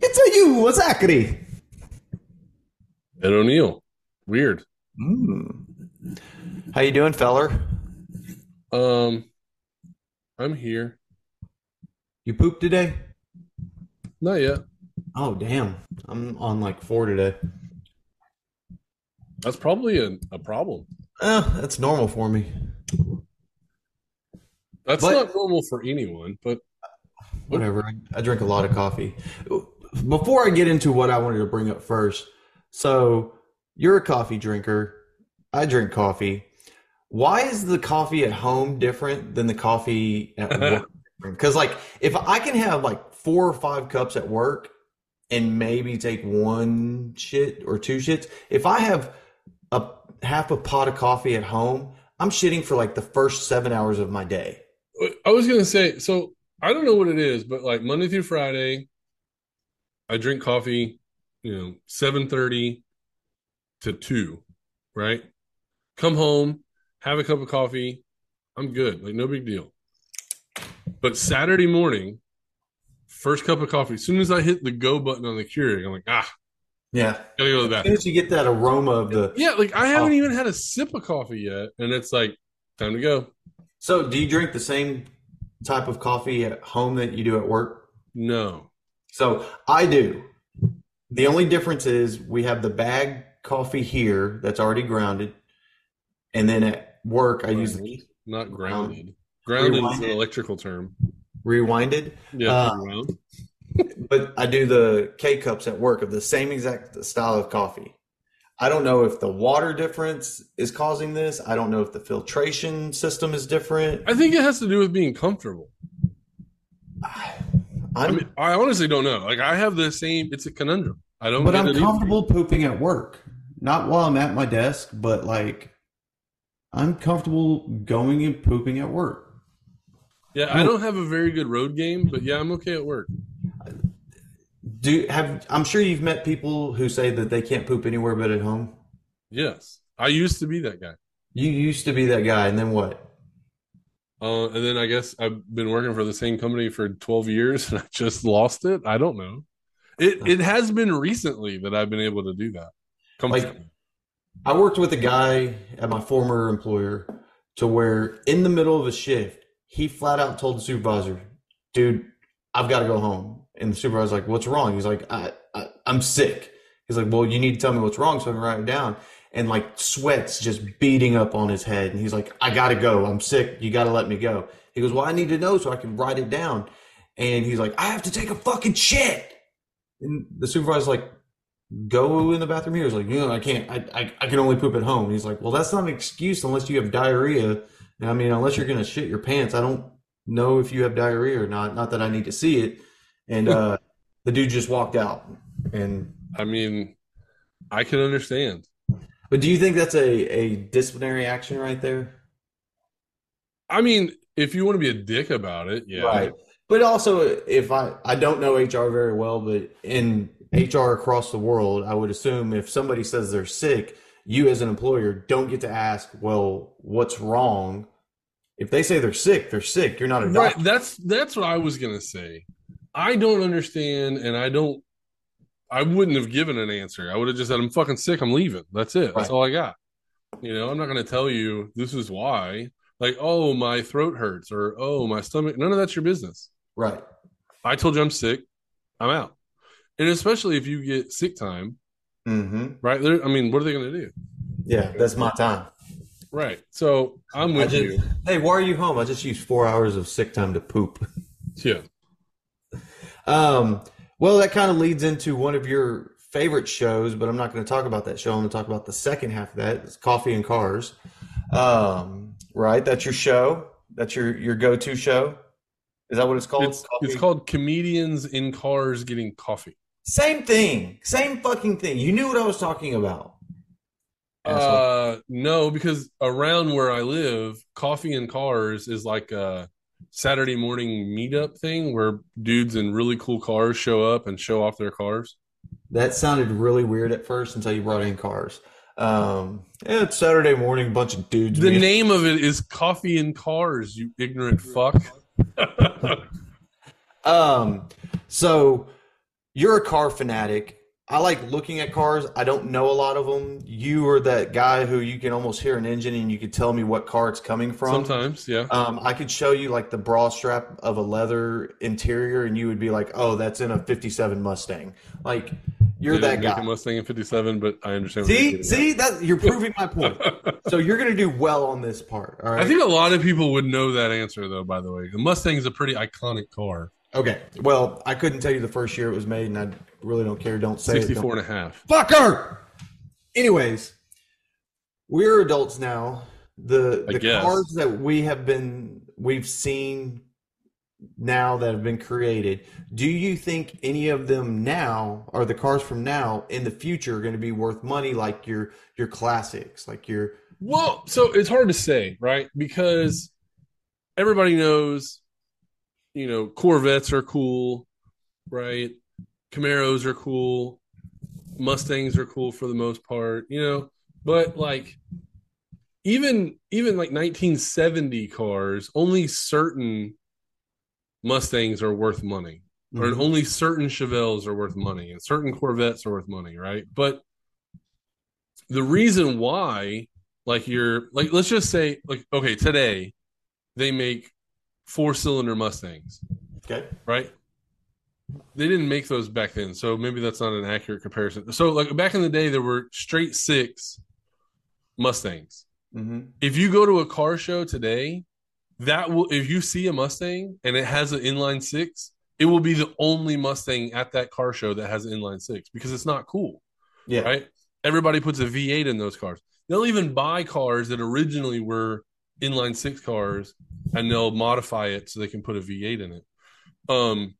It's a you, Zachary. Ed O'Neill. Weird. Mm. How you doing, feller? Um, I'm here. You pooped today? Not yet. Oh, damn. I'm on like four today. That's probably a, a problem. Eh, that's normal for me. That's But- not normal for anyone, but Whatever. I, I drink a lot of coffee. Before I get into what I wanted to bring up first, so you're a coffee drinker. I drink coffee. Why is the coffee at home different than the coffee at work? Because like if I can have like four or five cups at work and maybe take one shit or two shits, if I have a half a pot of coffee at home, I'm shitting for like the first seven hours of my day. I was gonna say, so I don't know what it is, but like Monday through Friday, I drink coffee, you know, seven thirty to two, right? Come home, have a cup of coffee, I'm good, like no big deal. But Saturday morning, first cup of coffee, as soon as I hit the go button on the Keurig, I'm like, ah, Yeah. gotta go to the As soon as you get that aroma of the Yeah, like I haven't even had a sip of coffee yet, and it's like time to go. So, do you drink the same type of coffee at home that you do at work? No, So, I do. The only difference is we have the bag coffee here that's already grounded, and then at work I use the Grounded, not grounded. Grounded is an electrical term. rewinded, Yeah, Uh, but I do the K cups at work of the same exact style of coffee. I don't know if the water difference is causing this. I don't know if the filtration system is different. I think it has to do with being comfortable. I I'm, mean, I honestly don't know. Like, I have the same. It's a conundrum. I don't. but I'm it either. comfortable pooping at work. Not while I'm at my desk, but like I'm comfortable going and pooping at work. Yeah, I don't have a very good road game, but yeah, I'm okay at work. Do have I'm sure you've met people who say that they can't poop anywhere but at home. Yes, I used to be that guy. You used to be that guy, and then what? Uh, and then I guess I've been working for the same company for 12 years, and I just lost it. I don't know. It it has been recently that I've been able to do that. Comfortably. I worked with a guy at my former employer to where in the middle of a shift, he flat out told the supervisor, dude, I've got to go home. And the supervisor's like, what's wrong? He's like, I, I, I'm sick. He's like, well, you need to tell me what's wrong so I can write it down. And like sweats just beating up on his head. And he's like, I got to go. I'm sick. You got to let me go. He goes, well, I need to know so I can write it down. And he's like, I have to take a fucking shit. And the supervisor's like, go in the bathroom here. He's like, no, I can't. I, I, I can only poop at home. He's like, well, that's not an excuse unless you have diarrhea. And I mean, unless you're to shit your pants, I don't know if you have diarrhea or not. Not that I need to see it. And uh, the dude just walked out. And I mean, I can understand. but do you think that's a, a disciplinary action right there? I mean, if you want to be a dick about it, yeah. Right. But also, if I I don't know HR very well, but in HR across the world, I would assume if somebody says they're sick, you as an employer don't get to ask, well, what's wrong? If they say they're sick, they're sick. You're not a Right. That's that's what I was gonna say. I don't understand, and I don't. I wouldn't have given an answer. I would have just said, "I'm fucking sick. I'm leaving." That's it. That's all I got. You know, I'm not gonna tell you this is why. Like, oh, my throat hurts, or oh, my stomach. None of that's your business. Right. I told you I'm sick. I'm out. And especially if you get sick time, Mm-hmm. right? There, I mean, what are they gonna do? Yeah, that's my time. Right. So I'm with just, you. hey, why are you home? I just used four hours of sick time to poop. Yeah. Um, well, that kind of leads into one of your favorite shows, but I'm not going to talk about that show. I'm going to talk about the second half of that. It's Coffee and Cars. Um, right? That's your show. That's your your go to show. Is that what it's called? It's it's called comedians in cars getting coffee. same thing. Same fucking thing. You knew what I was talking about. Uh, no, because around where I live, coffee and cars is like a Saturday morning meetup thing where dudes in really cool cars show up and show off their cars. that sounded really weird at first until you brought in cars. Um, yeah, it's Saturday morning, bunch of dudes. The meeting- name of it is Coffee and Cars, you ignorant fuck. Um, so you're a car fanatic. I like looking at cars. I don't know a lot of them. You are that guy who you can almost hear an engine and you could tell me what car it's coming from. Sometimes, yeah. Um, I could show you like the bra strap of a leather interior, and you would be like, "Oh, that's in a '57 Mustang." Like you're that guy. a Mustang in '57, but I understand. what you're See, see that you're proving my point. So you're gonna do well on this part. All right. I think a lot of people would know that answer, though. By the way, the Mustang is a pretty iconic car. Okay. Well, I couldn't tell you the first year it was made, and I really don't care. Don't say it. Don't- 64 and a half. Fucker. Anyways, we're adults now. The I the guess. cars that we have been we've seen now that have been created. Do you think any of them now, or the cars from now in the future, are going to be worth money like your your classics, like your Well, so it's hard to say, right? Because everybody knows, you know, Corvettes are cool, right? Camaros are cool, Mustangs are cool for the most part, you know, but like even even like 1970 cars, only certain Mustangs are worth money. Or Mhm. only certain Chevelles are worth money and certain Corvettes are worth money, right? But the reason why like you're like let's just say like okay today they make four cylinder mustangs okay. right they didn't make those back then so maybe that's not an accurate comparison so like back in the day there were straight six mustangs hmm if you go to a car show today that will if you see a mustang and it has an inline six it will be the only mustang at that car show that has an inline six because it's not cool Yeah. right? Everybody puts a V8 in those cars. They'll even buy cars that originally were inline six cars and they'll modify it so they can put a V8 in it. Um,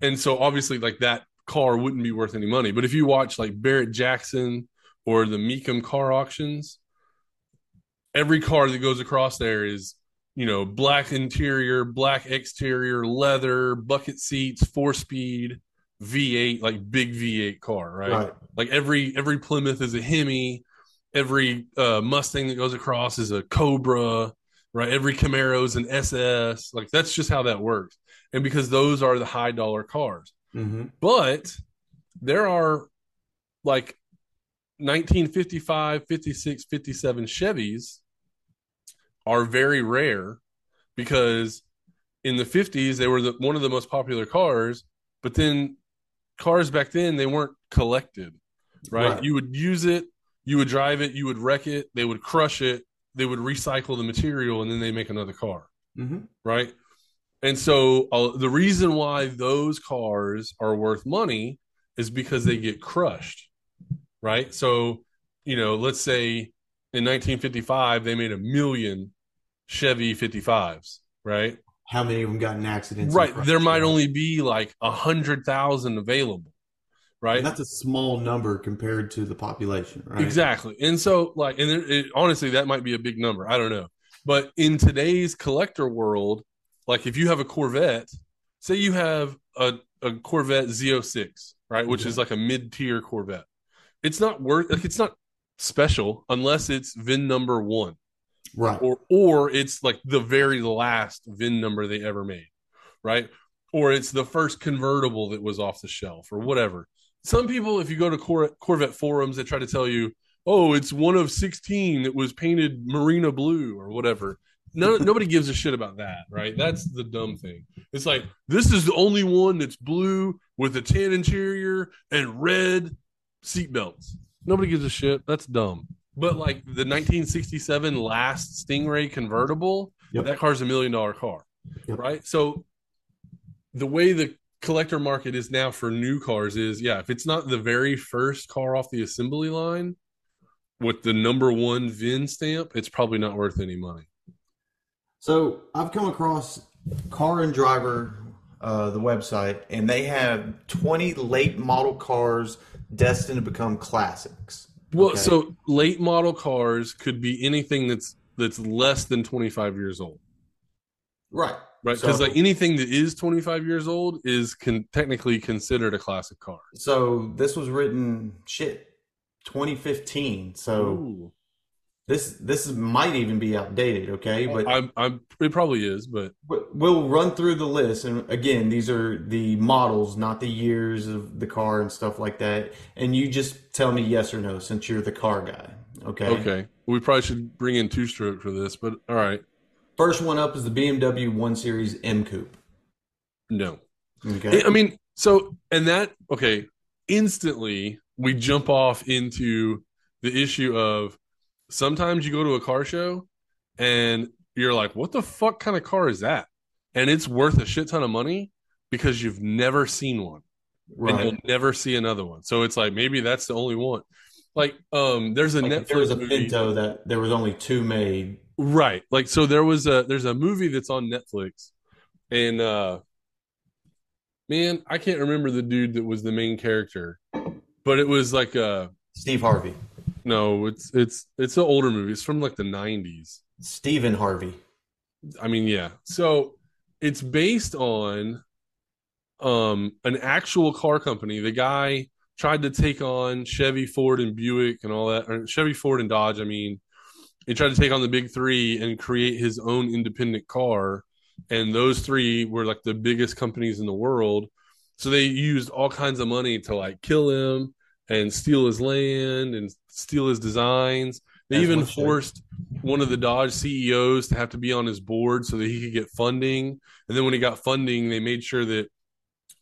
and so obviously, like that car wouldn't be worth any money. But if you watch like Barrett Jackson or the Mecum car auctions, every car that goes across there is you know black interior, black exterior, leather, bucket seats, four speed. V8 like big V8 car, right? Right. Like every every Plymouth is a Hemi, every uh, Mustang that goes across is a Cobra, right? Every Camaro is an SS. Like that's just how that works. And because those are the high dollar cars. hmm But there are like 1955, 56, 57 Chevys are very rare because in the 50s they were the, one of the most popular cars, but then cars back then they weren't collected, right? Right. You would use it, you would drive it, you would wreck it, they would crush it, they would recycle the material and then they make another car hmm right? And so uh, the reason why those cars are worth money is because they get crushed, right? So, you know, let's say in 1955 they made a million Chevy 55s, right? How many of them got in accidents? Right. There might only be like a hundred thousand available, right? And that's a small number compared to the population, right? Exactly. And so, like, and it, it, honestly, that might be a big number. I don't know. But in today's collector world, like if you have a Corvette, say you have a, a Corvette Z06, right, which Okay. is like a mid tier Corvette, it's not worth, like, it's not special unless it's VIN number one Right. or or it's like the very last VIN number they ever made, right? Or it's the first convertible that was off the shelf or whatever. Some people, if you go to Cor- Corvette forums, they try to tell you, "Oh, it's one of sixteen that was painted marina blue or whatever." No, nobody gives a shit about that, right? That's the dumb thing. It's like this is the only one that's blue with a tan interior and red seatbelts. Nobody gives a shit. That's dumb. But like the 1967 last Stingray convertible, Yep. that car's a million dollar car, Yep. right? So the way the collector market is now for new cars is, yeah, if it's not the very first car off the assembly line with the number one VIN stamp, it's probably not worth any money. So I've come across Car and Driver, uh, the website, and they have 20 late model cars destined to become classics. Well, Okay. so late model cars could be anything that's that's less than 25 years old. Right. Right, So- because like anything that is 25 years old is con- technically considered a classic car. So this was written shit 2015. So Ooh. this this might even be outdated. Okay, but I'm, I'm, it probably is, but But We'll run through the list, and again, these are the models, not the years of the car and stuff like that. And you just tell me yes or no, since you're the car guy. Okay. okay. We probably should bring in two stroke for this, but all right. First one up is the BMW One Series M Coupe. No. Okay. I mean, so and that okay, instantly we jump off into the issue of sometimes you go to a car show and you're like, what the fuck kind of car is that? And it's worth a shit ton of money because you've never seen one and you'll never see another one. So it's like maybe that's the only one. Like, um, there's a Like Netflix there was a movie, Pinto that there was only two made. Right? Like, so there was a there's a movie that's on Netflix, and uh, man, I can't remember the dude that was the main character, but it was like a Steve Harvey. no, it's it's it's an older movie. It's from like the '90s. Stephen Harvey. I mean, yeah. So it's based on um an actual car company. The guy tried to take on Chevy, Ford, and Buick and all that. Or Chevy, Ford, and Dodge. I mean, he tried to take on the big three and create his own independent car. And those three were like the biggest companies in the world. So they used all kinds of money to like kill him and steal his land and steal his designs. They As even forced one of the Dodge CEOs to have to be on his board so that he could get funding. And then when he got funding, they made sure that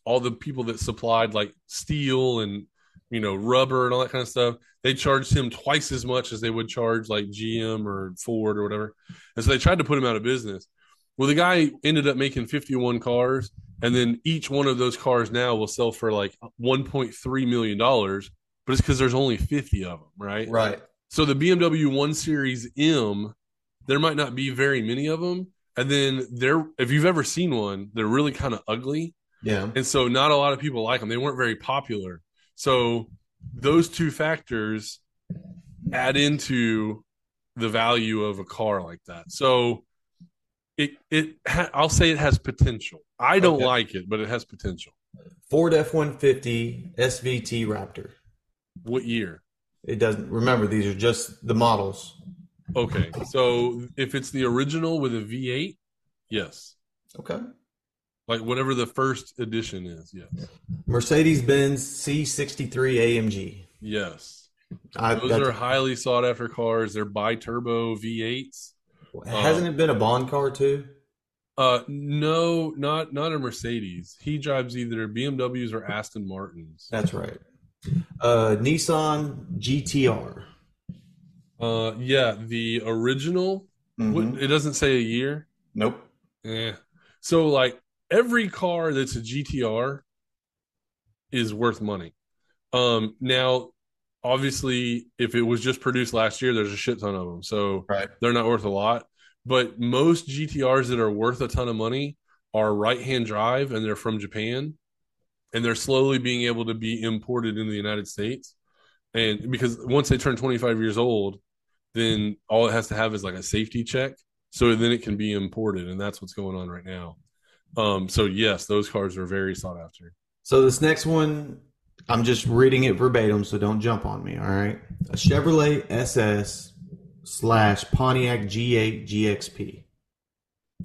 all the people that supplied like steel and you know rubber and all that kind of stuff, they charged him twice as much as they would charge like GM or Ford or whatever. And so they tried to put him out of business. Well, the guy ended up making 51 cars, and then each one of those cars now will sell for like 1.3 million dollars. But it's because there's only 50 of them, right? Right. So the BMW 1 Series M, there might not be very many of them. And then they're, if you've ever seen one, they're really kind of ugly. Yeah. And so not a lot of people like them. They weren't very popular. So those two factors add into the value of a car like that. So it, it, ha- I'll say it has potential. I don't Okay. like it, but it has potential. Ford F one fifty SVT Raptor. What year? It doesn't remember these are just the models. Okay. So if it's the original with a V8, yes. Okay. Like whatever the first edition is, yes. Mercedes Benz C63 AMG. Yes. I, Those are highly sought after cars. They're bi-turbo V8s. hasn't it been a Bond car too? Uh no, not not a Mercedes. He drives either BMWs or Aston Martins. That's right. Uh, Nissan GTR. Uh yeah, the original Mhm. it doesn't say a year. Nope. Yeah. So like every car that's a GTR is worth money. Um now obviously if it was just produced last year there's a shit ton of them. So Right. they're not worth a lot. But most GTRs that are worth a ton of money are right-hand drive and they're from Japan and they're slowly being able to be imported in the United States. And because once they turn 25 years old, then all it has to have is like a safety check. So then it can be imported, and that's what's going on right now. Um, so yes, those cars are very sought after. So this next one, I'm just reading it verbatim, so don't jump on me. All right. A Chevrolet SS slash Pontiac G8 GXP.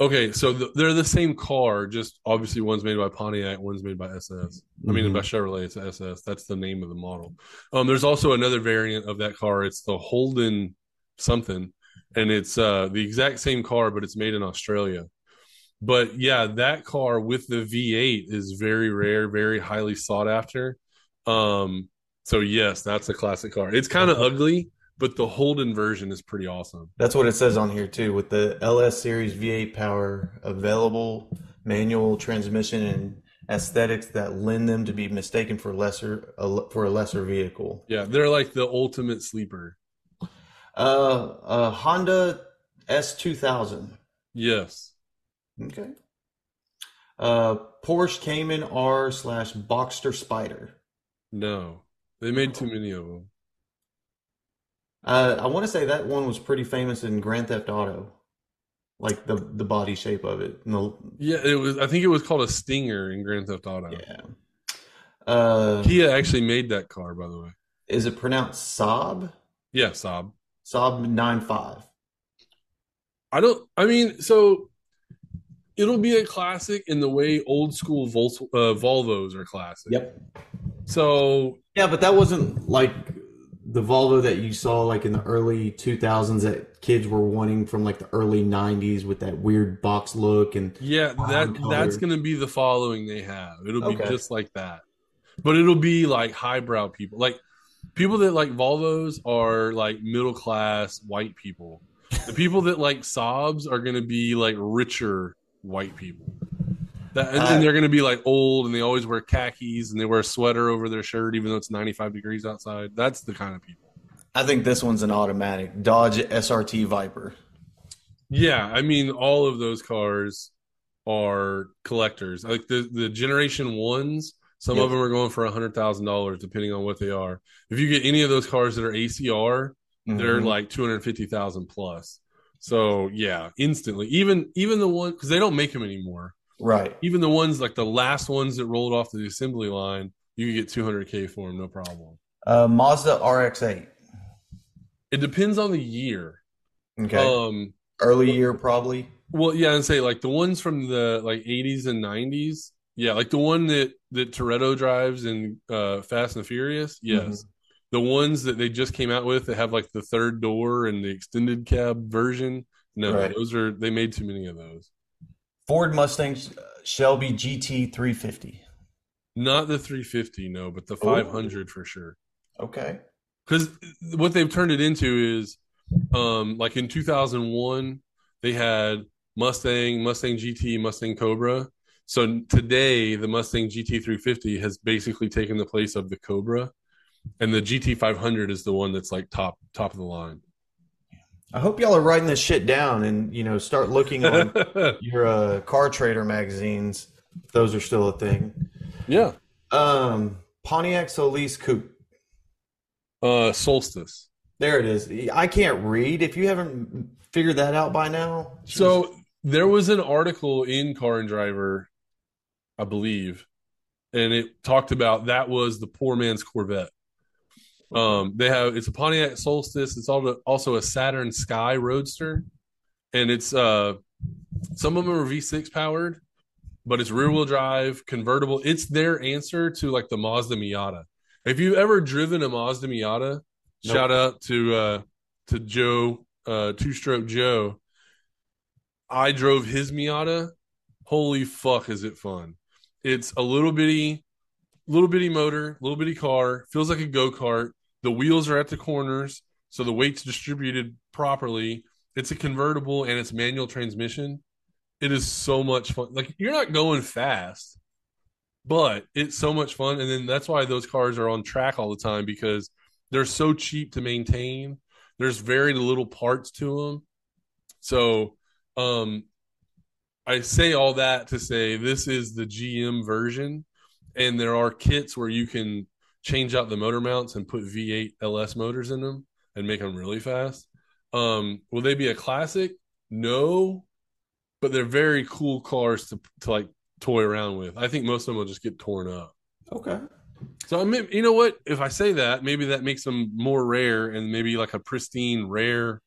Okay, so th- they're the same car, just obviously one's made by Pontiac, one's made by SS. I mean, Mhm. by Chevrolet, it's SS. That's the name of the model. Um, there's also another variant of that car. It's the Holden something, and it's uh, the exact same car, but it's made in Australia. But yeah, that car with the V8 is very rare, very highly sought after. Um, so yes, that's a classic car. It's kind of ugly, but the Holden version is pretty awesome. That's what it says on here too, with the LS series V8 power, available manual transmission, and aesthetics that lend them to be mistaken for lesser a, for a lesser vehicle. Yeah, they're like the ultimate sleeper. Uh, a Honda S2000. Yes. Okay. Uh, Porsche Cayman R slash Boxster Spyder. No, they made too many of them. Uh, I want to say that one was pretty famous in Grand Theft Auto, like the the body shape of it. The, Yeah, it was. I think it was called a Stinger in Grand Theft Auto. yeah. Uh, Kia actually made that car, by the way. is it pronounced Saab? Yeah, Saab. Saab nine five. I don't. I mean, so it'll be a classic in the way old school Vol- uh, Volvos are classic. Yep. So Yeah, but that wasn't like the Volvo that you saw like in the early 2000s that kids were wanting from like the early 90s with that weird box look and yeah, that color. that's going to be the following they have. It'll be Okay. just like that, but it'll be like highbrow people, like people that like Volvos are like middle class white people. The people that like Saabs are going to be like richer white people. That, and, Uh, and they're going to be like old and they always wear khakis and they wear a sweater over their shirt even though it's 95 degrees outside. That's the kind of people. I think this one's an automatic Dodge SRT Viper. Yeah, I mean all of those cars are collectors. Like the the generation ones, some Yep. of them are going for a hundred thousand dollars depending on what they are. If you get any of those cars that are ACR, they're Mhm. like two hundred fifty thousand plus. So yeah, instantly. Even even the one because they don't make them anymore. right. Even the ones like the last ones that rolled off the assembly line, you get two hundred k for them, no problem. Uh, Mazda RX-8. It depends on the year. Okay. Um, Early year probably. Well, yeah, and say like the ones from the like 80s and 90s. Yeah, like the one that that Toretto drives in uh Fast and the Furious. Yes. The ones that they just came out with that have like the third door and the extended cab version. No, Right. those are they made too many of those. Ford Mustang uh, Shelby GT 350. Not the 350, no, but the 500 for sure. Okay. Because what they've turned it into is, um, like in 2001, they had Mustang, Mustang GT, Mustang Cobra. So today, the Mustang GT 350 has basically taken the place of the Cobra, and the GT 500 is the one that's like top top of the line. I hope y'all are writing this shit down and you know start looking on your uh, car trader magazines. Those are still a thing. yeah, Um, Pontiac Solis Coupe. uh, Solstice. There it is. I can't read. If you haven't figured that out by now, So there was an article in Car and Driver, I believe, and it talked about that was the poor man's Corvette. Um, they have it's a Pontiac Solstice. It's also also a Saturn Sky Roadster, and it's uh some of them are V6 powered, but it's rear wheel drive, convertible. It's their answer to like the Mazda Miata. If you've ever driven a Mazda Miata, Nope. shout out to uh to Joe, uh two stroke Joe. I drove his Miata. Holy fuck, is it fun! It's a little bitty, little bitty motor, little bitty car. Feels like a go kart. The wheels are at the corners, so the weight's distributed properly. It's a convertible and it's manual transmission. It is so much fun. Like you're not going fast, but it's so much fun. And then that's why those cars are on track all the time because they're so cheap to maintain. There's very little parts to them. So, um, I say all that to say this is the GM version, and there are kits where you can change out the motor mounts and put V8 LS motors in them and make them really fast. Um, will they be a classic? No, but they're very cool cars to to like toy around with. I think most of them will just get torn up. okay. So I mean, you know what? If I say that, maybe that makes them more rare, and maybe like a pristine rare.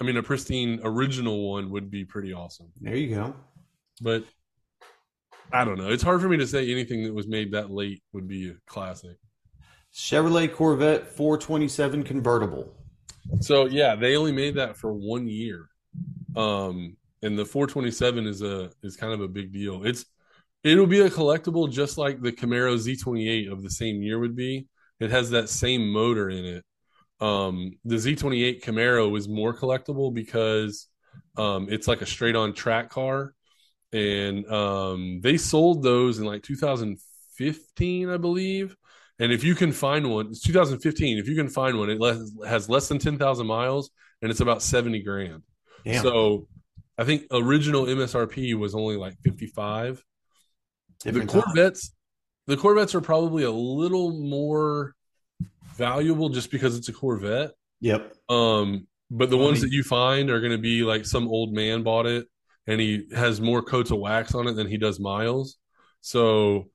I mean, a pristine original one would be pretty awesome. There you go. But I don't know. It's hard for me to say anything that was made that late would be a classic. Chevrolet Corvette 427 convertible. So yeah, they only made that for one year. Um, and the 427 is a is kind of a big deal. It's it'll be a collectible just like the Camaro Z28 of the same year would be. It has that same motor in it. Um, the Z28 Camaro is more collectible because um, it's like a straight on track car, and um, they sold those in like 2015, I believe. And if you can find one, it's 2015. If you can find one, it less, has less than 10,000 miles and it's about 70 grand. Damn. So I think original MSRP was only like 55. Different the time. Corvettes, the Corvettes are probably a little more valuable just because it's a Corvette. Yep. Um, but the I ones mean- that you find are going to be like some old man bought it and he has more coats of wax on it than he does miles. So,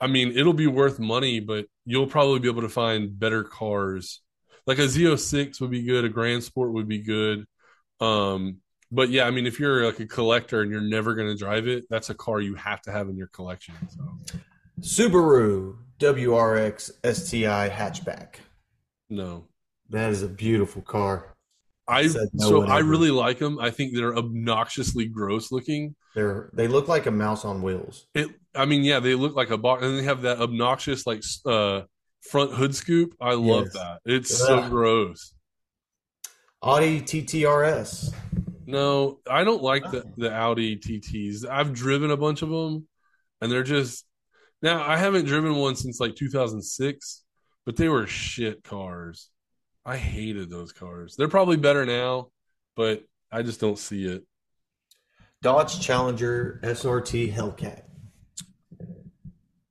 I mean, it'll be worth money, but you'll probably be able to find better cars. like a Z06 would be good, a Grand Sport would be good. Um, but yeah, I mean, if you're like a collector and you're never going to drive it, that's a car you have to have in your collection. So Subaru WRX STI hatchback. no, That is a beautiful car. I Said no so I ever. really like them. I think they're obnoxiously gross looking. They're they look like a mouse on wheels. It, I mean, yeah, they look like a box, and they have that obnoxious like uh front hood scoop. I love Yes. that. It's so gross. Audi TTRS. No, I don't like the the Audi TTs. I've driven a bunch of them, and they're just now. I haven't driven one since like 2006, but they were shit cars. I hated those cars. They're probably better now, but I just don't see it. Dodge Challenger SRT Hellcat.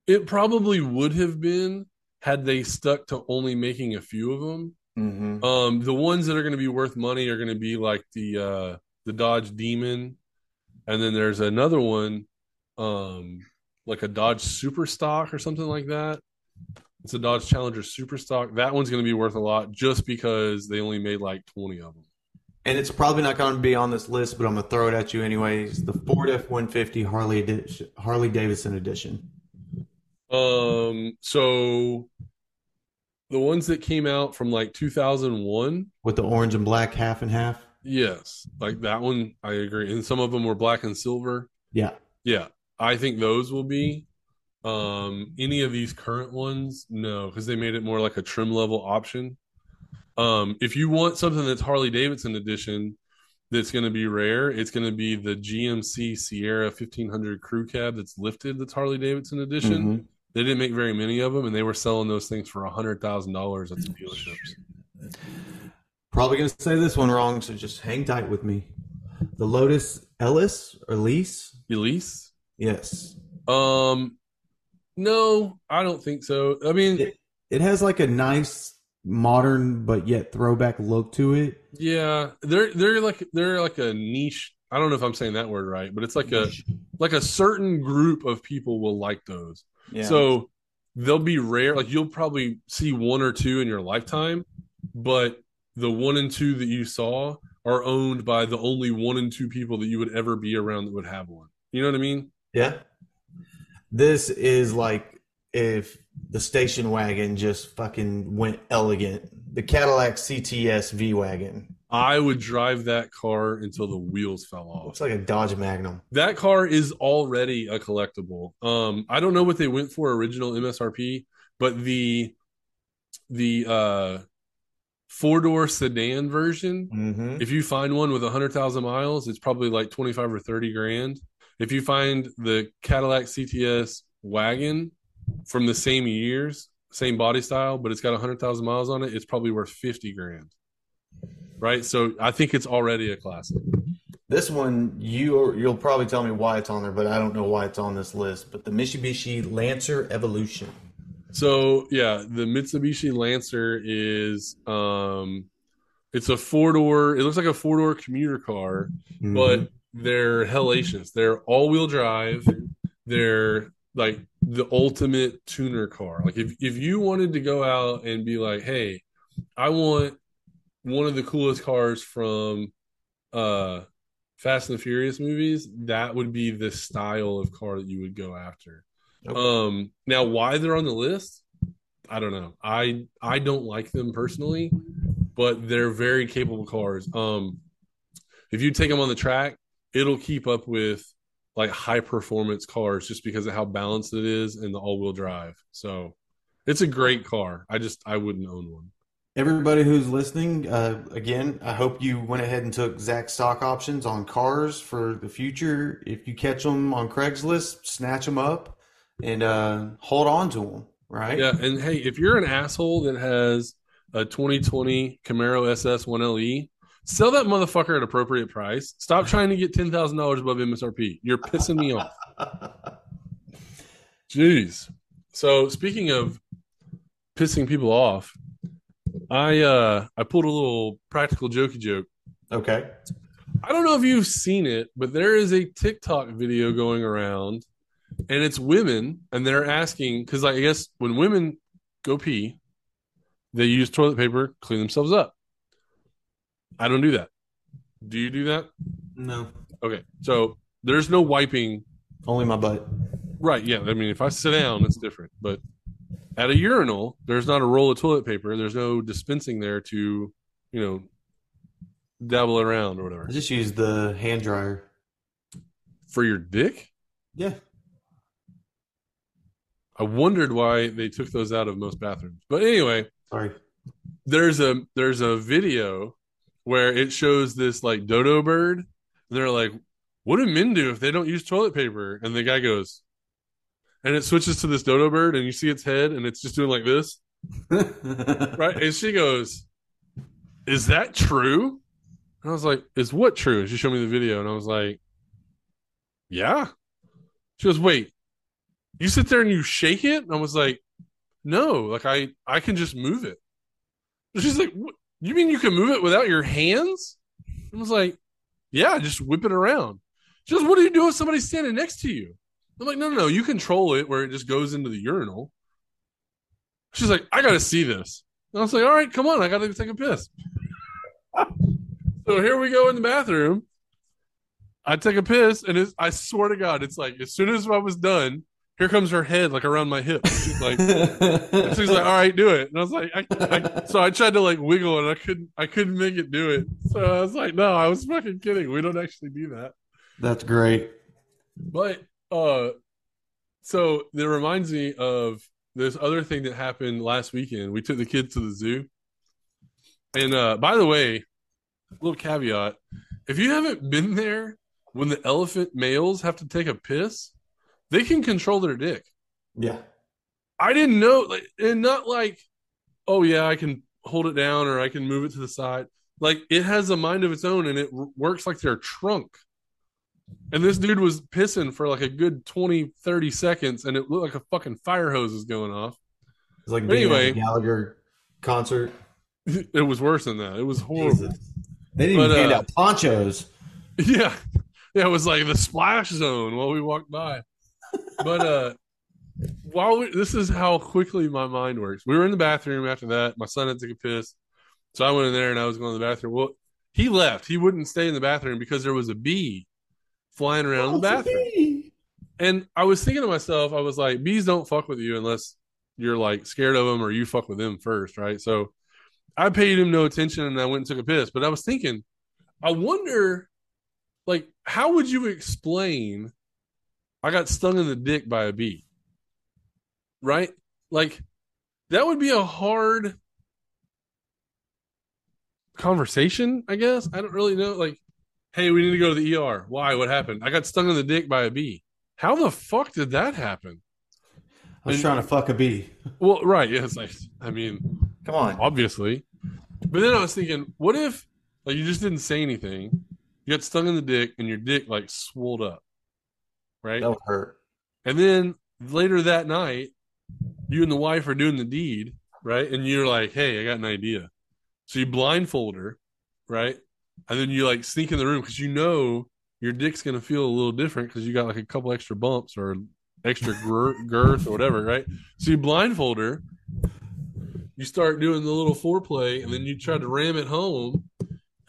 It probably would have been had they stuck to only making a few of them. Mm-hmm. Um, the ones that are going to be worth money are going to be like the uh the Dodge Demon, and then there's another one, um, like a Dodge Superstock or something like that. It's a Dodge Challenger Superstock. That one's going to be worth a lot just because they only made like twenty of them. And it's probably not going to be on this list, but I'm going to throw it at you anyways. The Ford F-150 Harley Harley Davidson edition. Um, so the ones that came out from like 2001 with the orange and black half and half. Yes, like that one, I agree. And some of them were black and silver. Yeah. Yeah, I think those will be. Um, any of these current ones, no, because they made it more like a trim level option. Um, if you want something that's Harley Davidson edition, that's going to be rare. It's going to be the GMC Sierra 1500 Crew Cab that's lifted. That's Harley Davidson edition. Mhm. They didn't make very many of them, and they were selling those things for a hundred thousand dollars at the dealerships. Probably going to say this one wrong, so just hang tight with me. The Lotus Ellis or Lease? Elise? Yes. Um, no, I don't think so. I mean, It, it has like a nice modern but yet throwback look to it. yeah, they're they're like they're like a niche. I don't know if I'm saying that word right, but it's like a like a certain group of people will like those. Yeah. So they'll be rare. Like you'll probably see one or two in your lifetime, but the one and two that you saw are owned by the only one and two people that you would ever be around that would have one. You know what I mean? Yeah. This is like if the station wagon just fucking went elegant. The Cadillac CTS V wagon. I would drive that car until the wheels fell off. It's like a Dodge Magnum. That car is already a collectible. Um, I don't know what they went for original MSRP, but the the uh four door sedan version, Mm-hmm. if you find one with a hundred thousand miles, it's probably like twenty five or thirty grand. If you find the Cadillac CTS wagon from the same years, same body style, but it's got a hundred thousand miles on it, it's probably worth fifty grand. Right, so I think it's already a classic. This one, you you'll probably tell me why it's on there, but I don't know why it's on this list. But the Mitsubishi Lancer Evolution. So yeah, the Mitsubishi Lancer is um it's a four door, it looks like a four door commuter car, Mm-hmm. but they're hellacious. They're all wheel drive. They're like the ultimate tuner car. Like if if you wanted to go out and be like, hey, I want one of the coolest cars from uh Fast and the Furious movies, that would be the style of car that you would go after. Okay. Um now why they're on the list, I don't know. I I don't like them personally, but they're very capable cars. Um if you take them on the track, it'll keep up with like high performance cars just because of how balanced it is and the all wheel drive. So it's a great car. I just I wouldn't own one. Everybody who's listening, uh, again, I hope you went ahead and took Zach's stock options on cars for the future. If you catch them on Craigslist, snatch them up and uh, hold on to them. Right? Yeah, and hey, if you're an asshole that has a 2020 Camaro SS 1LE, sell that motherfucker at appropriate price. Stop trying to get ten thousand dollars above MSRP. You're pissing me off. Jeez. So speaking of pissing people off, I uh I pulled a little practical jokey joke. okay. I don't know if you've seen it, but there is a TikTok video going around, and it's women, and they're asking because, I guess when women go pee, they use toilet paper, clean themselves up. I don't do that. Do you do that? No. Okay. So there's no wiping. Only my butt. Right. Yeah. I mean, if I sit down, it's different. But at a urinal, there's not a roll of toilet paper. There's no dispensing there to, you know, dabble around or whatever. I just use the hand dryer. For your dick? Yeah. I wondered why they took those out of most bathrooms. But anyway, Sorry. there's a there's a video where it shows this like dodo bird. And they're like, "What do men do if they don't use toilet paper?" And the guy goes, and it switches to this dodo bird, and you see its head, and it's just doing like this, right? And she goes, "Is that true?" And I was like, "Is what true?" And she showed me the video, and I was like, "Yeah." She goes, "Wait, you sit there and you shake it?" And I was like, "No, like I I can just move it." And she's like, "What? You mean you can move it without your hands?" I was like, "Yeah, just whip it around." She goes, "What do you do if somebody's standing next to you?" I'm like, "No, no, no. You control it where it just goes into the urinal." She's like, "I got to see this." And I was like, "All right, come on. I got to take a piss." so here we go in the bathroom. I take a piss, and it's, I swear to God, it's like as soon as I was done, here comes her head like around my hip. She's like, she's like, "All right, do it." And I was like, I, I, so I tried to like wiggle, and I couldn't, I couldn't make it do it. So I was like, "No, I was fucking kidding. We don't actually do that." That's great. But uh, so that reminds me of this other thing that happened last weekend. We took the kids to the zoo, and uh, by the way, little caveat: if you haven't been there when the elephant males have to take a piss, they can control their dick. Yeah. I didn't know, like, and not like, oh yeah, I can hold it down or I can move it to the side. Like it has a mind of its own, and it r- works like their trunk. And this dude was pissing for like a good 20, 30 seconds, and it looked like a fucking fire hose was going off. It's like anyway- Gallagher concert. It was worse than that. It was horrible. Jesus. They didn't even But, hand uh, out ponchos. Yeah. Yeah, it was like the splash zone while we walked by. But uh while we, this is how quickly my mind works. We were in the bathroom after that. My son had to take a piss. So I went in there and I was going to the bathroom. Well, he left. He wouldn't stay in the bathroom because there was a bee flying around in the bathroom. And I was thinking to myself, I was like, bees don't fuck with you unless you're like scared of them or you fuck with them first, right? So I paid him no attention and I went and took a piss. But I was thinking, I wonder, like, how would you explain I got stung in the dick by a bee? Right? Like, that would be a hard conversation, I guess. I don't really know. Like, hey, we need to go to the ER. Why? What happened? I got stung in the dick by a bee. How the fuck did that happen? I was trying to fuck a bee. Well, right. Yeah, it's like, I mean, Come on. obviously. But then I was thinking, what if like you just didn't say anything, you got stung in the dick, and your dick like swelled up, right? That would hurt. And then later that night, you and the wife are doing the deed, right? And you're like, "Hey, I got an idea." So you blindfold her, right? And then you like sneak in the room because you know your dick's gonna feel a little different because you got like a couple extra bumps or extra girth or whatever, right? So you blindfold her. You start doing the little foreplay, and then you try to ram it home.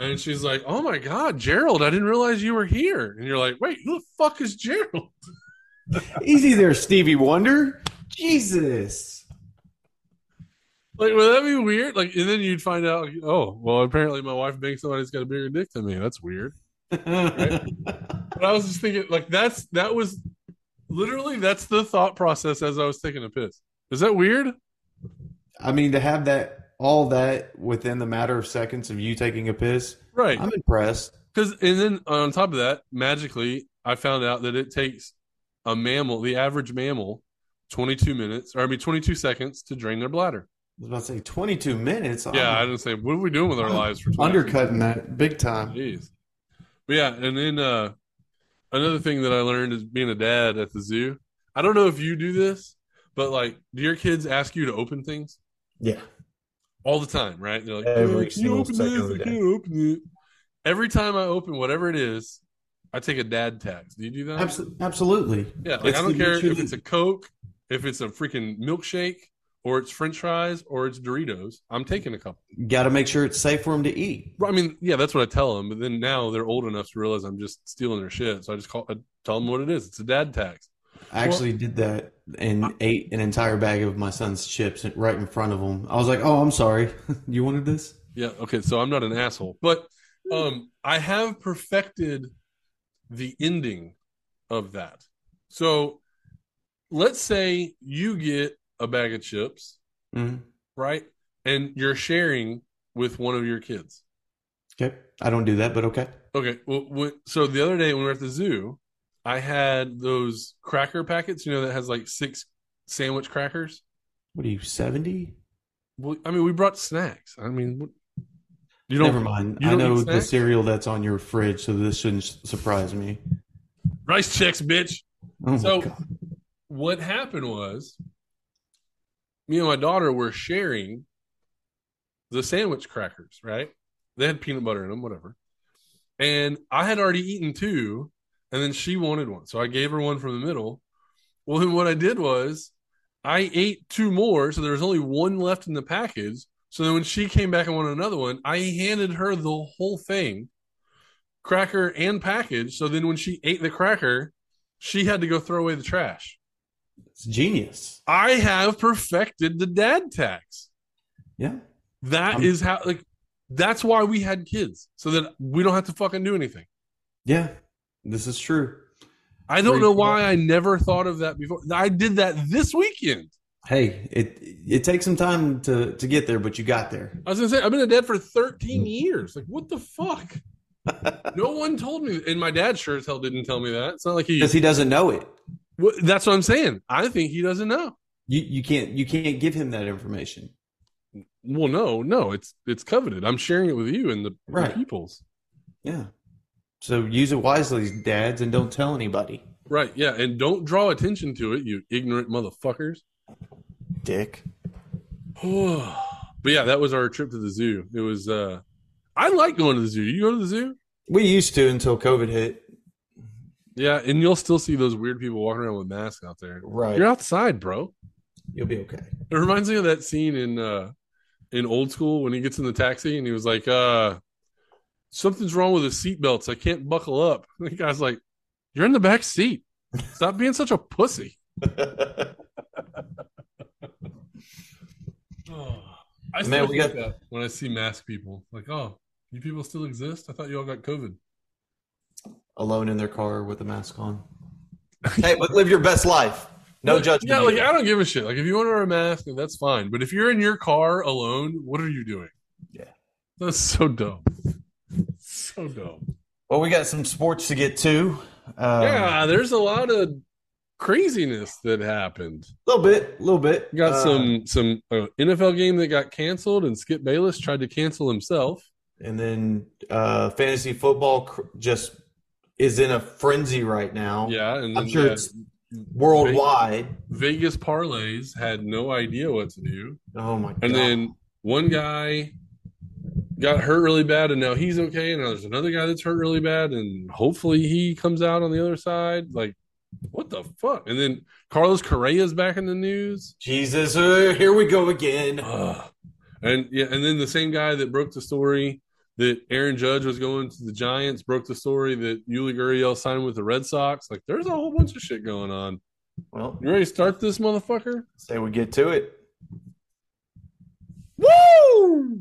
And she's like, "Oh my god, Gerald! I didn't realize you were here." And you're like, "Wait, who the fuck is Gerald?" Easy there, Stevie Wonder. Jesus. Like, would that be weird? Like, and then you'd find out, like, oh, well, apparently my wife thinks somebody's got a bigger dick than me. That's weird. But I was just thinking, like, that's that was literally that's the thought process as I was taking a piss. Is that weird? I mean, to have that all that within the matter of seconds of you taking a piss, Right. I'm impressed. Because and then on top of that, magically, I found out that it takes a mammal, the average mammal, 22 minutes, or I mean 22 seconds to drain their bladder. I was about to say 22 minutes. Yeah, I I'm didn't say, what are we doing with our lives for 22 undercutting that big time. Jeez. But yeah, and then uh another thing that I learned is being a dad at the zoo. I don't know if you do this, but like, do your kids ask you to open things Yeah. all the time? Right? They're like, Every "Hey, can you single open this? I day. can't open it. Every time I open whatever it is, I take a dad tax. Do you do that? Abso- absolutely. Yeah, like It's I don't care if it's a Coke, if it's a freaking milkshake, or it's French fries, or it's Doritos, I'm taking a couple. Got to make sure it's safe for them to eat. I mean, yeah, that's what I tell them. But then now they're old enough to realize I'm just stealing their shit. So I just call, I tell them what it is. It's a dad tax. I actually did that and ate an entire bag of my son's chips right in front of him. I was like, "Oh, I'm sorry. you wanted this?" Yeah. Okay. So I'm not an asshole, but um, I have perfected the ending of that. So let's say you get a bag of chips, Mhm. right? And you're sharing with one of your kids. Okay, I don't do that, but okay. Okay. Well, so the other day when we were at the zoo, I had those cracker packets, you know, that has like six sandwich crackers. What are you seventy? Well, I mean, we brought snacks. I mean, you don't Never mind. you I don't know the cereal that's on your fridge, so this shouldn't surprise me. Rice Chex, bitch. Oh So- what happened was me and my daughter were sharing the sandwich crackers, right? They had peanut butter in them, whatever. And I had already eaten two, and then she wanted one. So I gave her one from the middle. Well, then what I did was I ate two more, so there was only one left in the package. So then when she came back and wanted another one, I handed her the whole thing, cracker and package. So then when she ate the cracker, she had to go throw away the trash. It's genius. I have perfected the dad tax. Yeah. That I'm- is how like that's why we had kids. So that we don't have to fucking do anything. Yeah. This is true. I don't know why I never thought of that before. I did that this weekend. Hey, it it takes some time to to get there, but you got there. I was gonna say I've been a dad for 13 years. Like what the fuck? no one told me and my dad sure as hell didn't tell me that. It's not like he Because he doesn't know it. Well, that's what I'm saying. I think he doesn't know. You you can't you can't give him that information. Well, no, no, it's it's coveted. I'm sharing it with you and the, the Right. peoples. Yeah. So use it wisely, dads, and don't tell anybody. Right, yeah, and don't draw attention to it, you ignorant motherfuckers. Dick. Oh. But yeah, that was our trip to the zoo. It was uh I like going to the zoo. You go to the zoo? We used to until COVID hit. Yeah, and you'll still see those weird people walking around with masks out there. Right. You're outside, bro. You'll be okay. It reminds me of that scene in uh in old school when he gets in the taxi and he was like, uh something's wrong with his seatbelts. I can't buckle up. The guy's like, You're in the back seat. Stop being such a pussy. Oh, I still Man, we got- that when I see mask people. Like, oh, you people still exist? I thought you all got COVID. Alone in their car with a mask on. hey, but live your best life. No Like, judgment. Yeah, like. I don't give a shit. Like if you want to wear a mask, that's fine. But if you're in your car alone, what are you doing? Yeah. That's so dumb. So dumb. well, we got some sports to get to. Um, yeah, there's a lot of craziness that happened. A little bit, a little bit. Got Uh, some some uh, NFL game that got canceled, and Skip Bayless tried to cancel himself. and then uh, fantasy football cr- just is in a frenzy right now. Yeah, and I'm sure it's worldwide. Vegas parlays had no idea what to do, Oh my god! and then one guy got hurt really bad, and now he's okay, and now there's another guy that's hurt really bad, and hopefully he comes out on the other side. Like, what the fuck? And then Carlos Correa's back in the news. Jesus, uh, here we go again. Ugh. And yeah, and then the same guy that broke the story that Aaron Judge was going to the Giants broke the story that Yuli Gurriel signed with the Red Sox. Like, there's a whole bunch of shit going on. Well, You ready to start this motherfucker? say we get to it. Woo!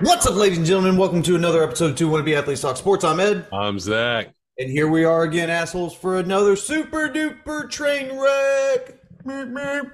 What's up, ladies and gentlemen? Welcome to another episode of Two Wannabe Athletes Talk Sports. I'm Ed, I'm Zach. and here we are again, assholes, for another super duper train wreck. Meep, meep.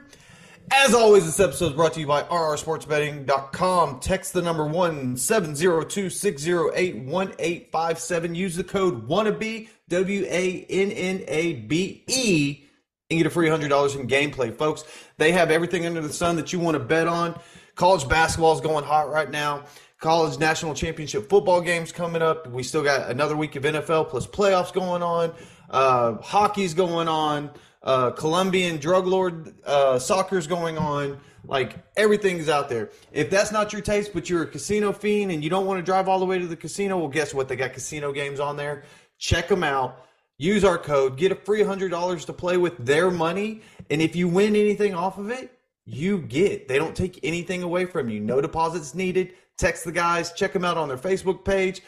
As always, this episode is brought to you by rrsportsbetting.com. Text the number one seven zero two six zero eight one eight five seven. Use the code wannabe W A N N A B E and get a free hundred dollars in gameplay, folks. They have everything under the sun that you want to bet on. College basketball is going hot right now. College national championship football games coming up. We still got another week of NFL plus playoffs going on. Uh, hockey's going on. Uh, Colombian drug lord uh, soccer's going on. Like everything's out there. If that's not your taste, but you're a casino fiend and you don't want to drive all the way to the casino, well, guess what? They got casino games on there. Check them out. use our code, get a free $100 to play with their money. And if you win anything off of it, you get. They don't take anything away from you. No deposits needed. Text the guys, check them out on their Facebook page.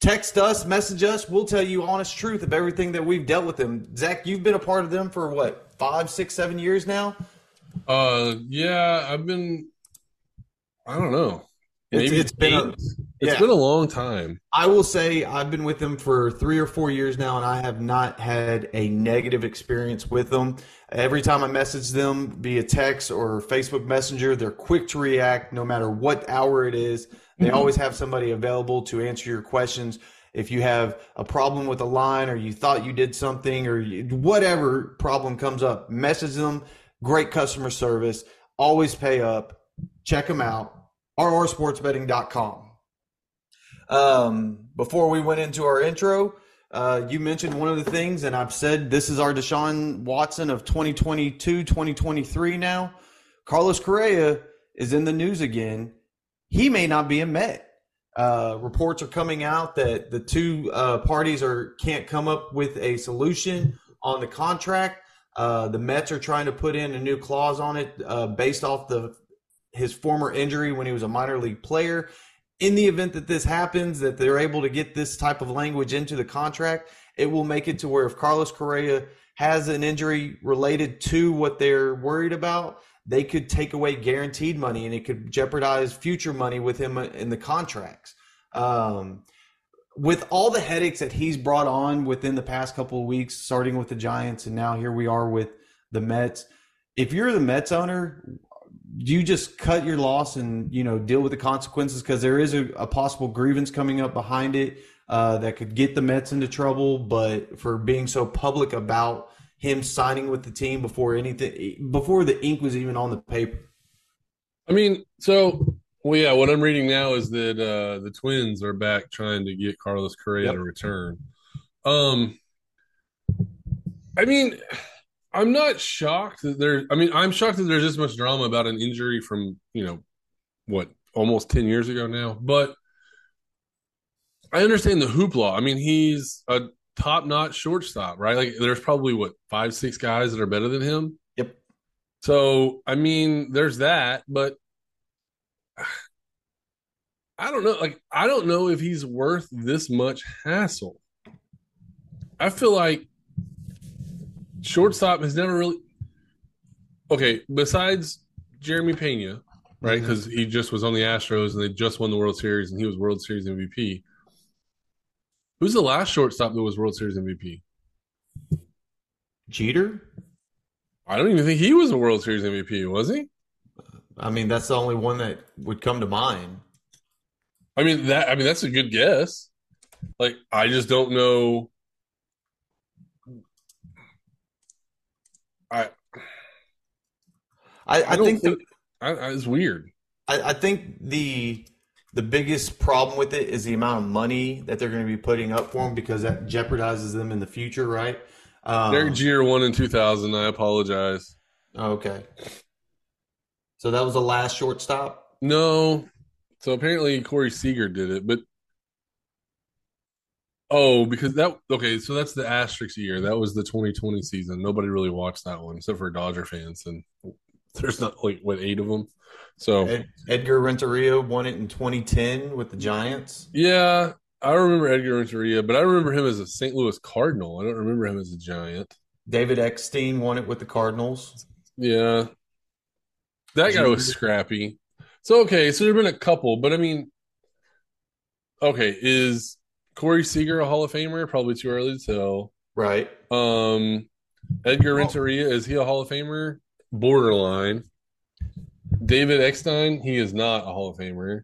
Text us, message us. We'll tell you honest truth of everything that we've dealt with them. Zach, you've been a part of them for what, five, six, seven years now? Uh, yeah, I've been. I don't know. It's, Maybe it's been a, It's yeah. been a long time. I will say I've been with them for three or four years now, and I have not had a negative experience with them. Every time I message them via text or Facebook Messenger, they're quick to react no matter what hour it is. They mm-hmm. always have somebody available to answer your questions. If you have a problem with a line or you thought you did something or you, whatever problem comes up, message them. Great customer service. Always pay up. Check them out. RRSportsBetting.com. Um, before we went into our intro, uh, you mentioned one of the things, and I've said this is our Deshaun Watson of 2022, 2023 now. Carlos Correa is in the news again. He may not be a Met. Uh, reports are coming out that the two uh, parties are can't come up with a solution on the contract. Uh, the Mets are trying to put in a new clause on it uh, based off the his former injury when he was a minor league player in the event that this happens, that they're able to get this type of language into the contract, it will make it to where if Carlos Correa has an injury related to what they're worried about, they could take away guaranteed money and it could jeopardize future money with him in the contracts. Um, with all the headaches that he's brought on within the past couple of weeks, starting with the Giants, and now here we are with the Mets. If you're the Mets owner, you just cut your loss and you know deal with the consequences because there is a, a, possible grievance coming up behind it uh, that could get the Mets into trouble. But for being so public about him signing with the team before anything, before the ink was even on the paper. I mean, so well, yeah. What I'm reading now is that uh, the Twins are back trying to get Carlos Correa yep. to return. Um, I mean. I'm not shocked that there. I mean, I'm shocked that there's this much drama about an injury from you know what almost ten years ago now. But I understand the hoopla. I mean, he's a top-notch shortstop, right? Like, there's probably what five, six guys that are better than him. Yep. So, I mean, there's that, but I don't know. Like, I don't know if he's worth this much hassle. I feel like shortstop has never really okay besides jeremy pena right? Because mm-hmm. he just was on the astros and they just won the world series and he was world series mvp who's the last shortstop that was world series mvp jeter? I don't even think he was a world series mvp was he? I mean that's the only one that would come to mind. I mean that i mean that's a good guess. Like i just don't know I I, I, I think, think the, I, it's weird. I, I think the the biggest problem with it is the amount of money that they're going to be putting up for them because that jeopardizes them in the future, right? Um, Derek Jeter won in 2000. I apologize. Okay. So that was the last shortstop? No. So apparently Corey Seager did it, but Oh, because that okay, so that's the asterisk year. That was the 2020 season. Nobody really watched that one except for Dodger fans, and there's not like what eight of them. So Ed, Edgar Renteria won it in 2010 with the Giants. Yeah, I remember Edgar Renteria, but I remember him as a St. Louis Cardinal. I don't remember him as a Giant. David Eckstein won it with the Cardinals. Yeah, that guy was scrappy. So okay, so there've been a couple, but I mean, okay, is Corey Seager, a Hall of Famer, probably too early to tell. Right. Um, Edgar Renteria, is he a Hall of Famer? Borderline. David Eckstein, he is not a Hall of Famer.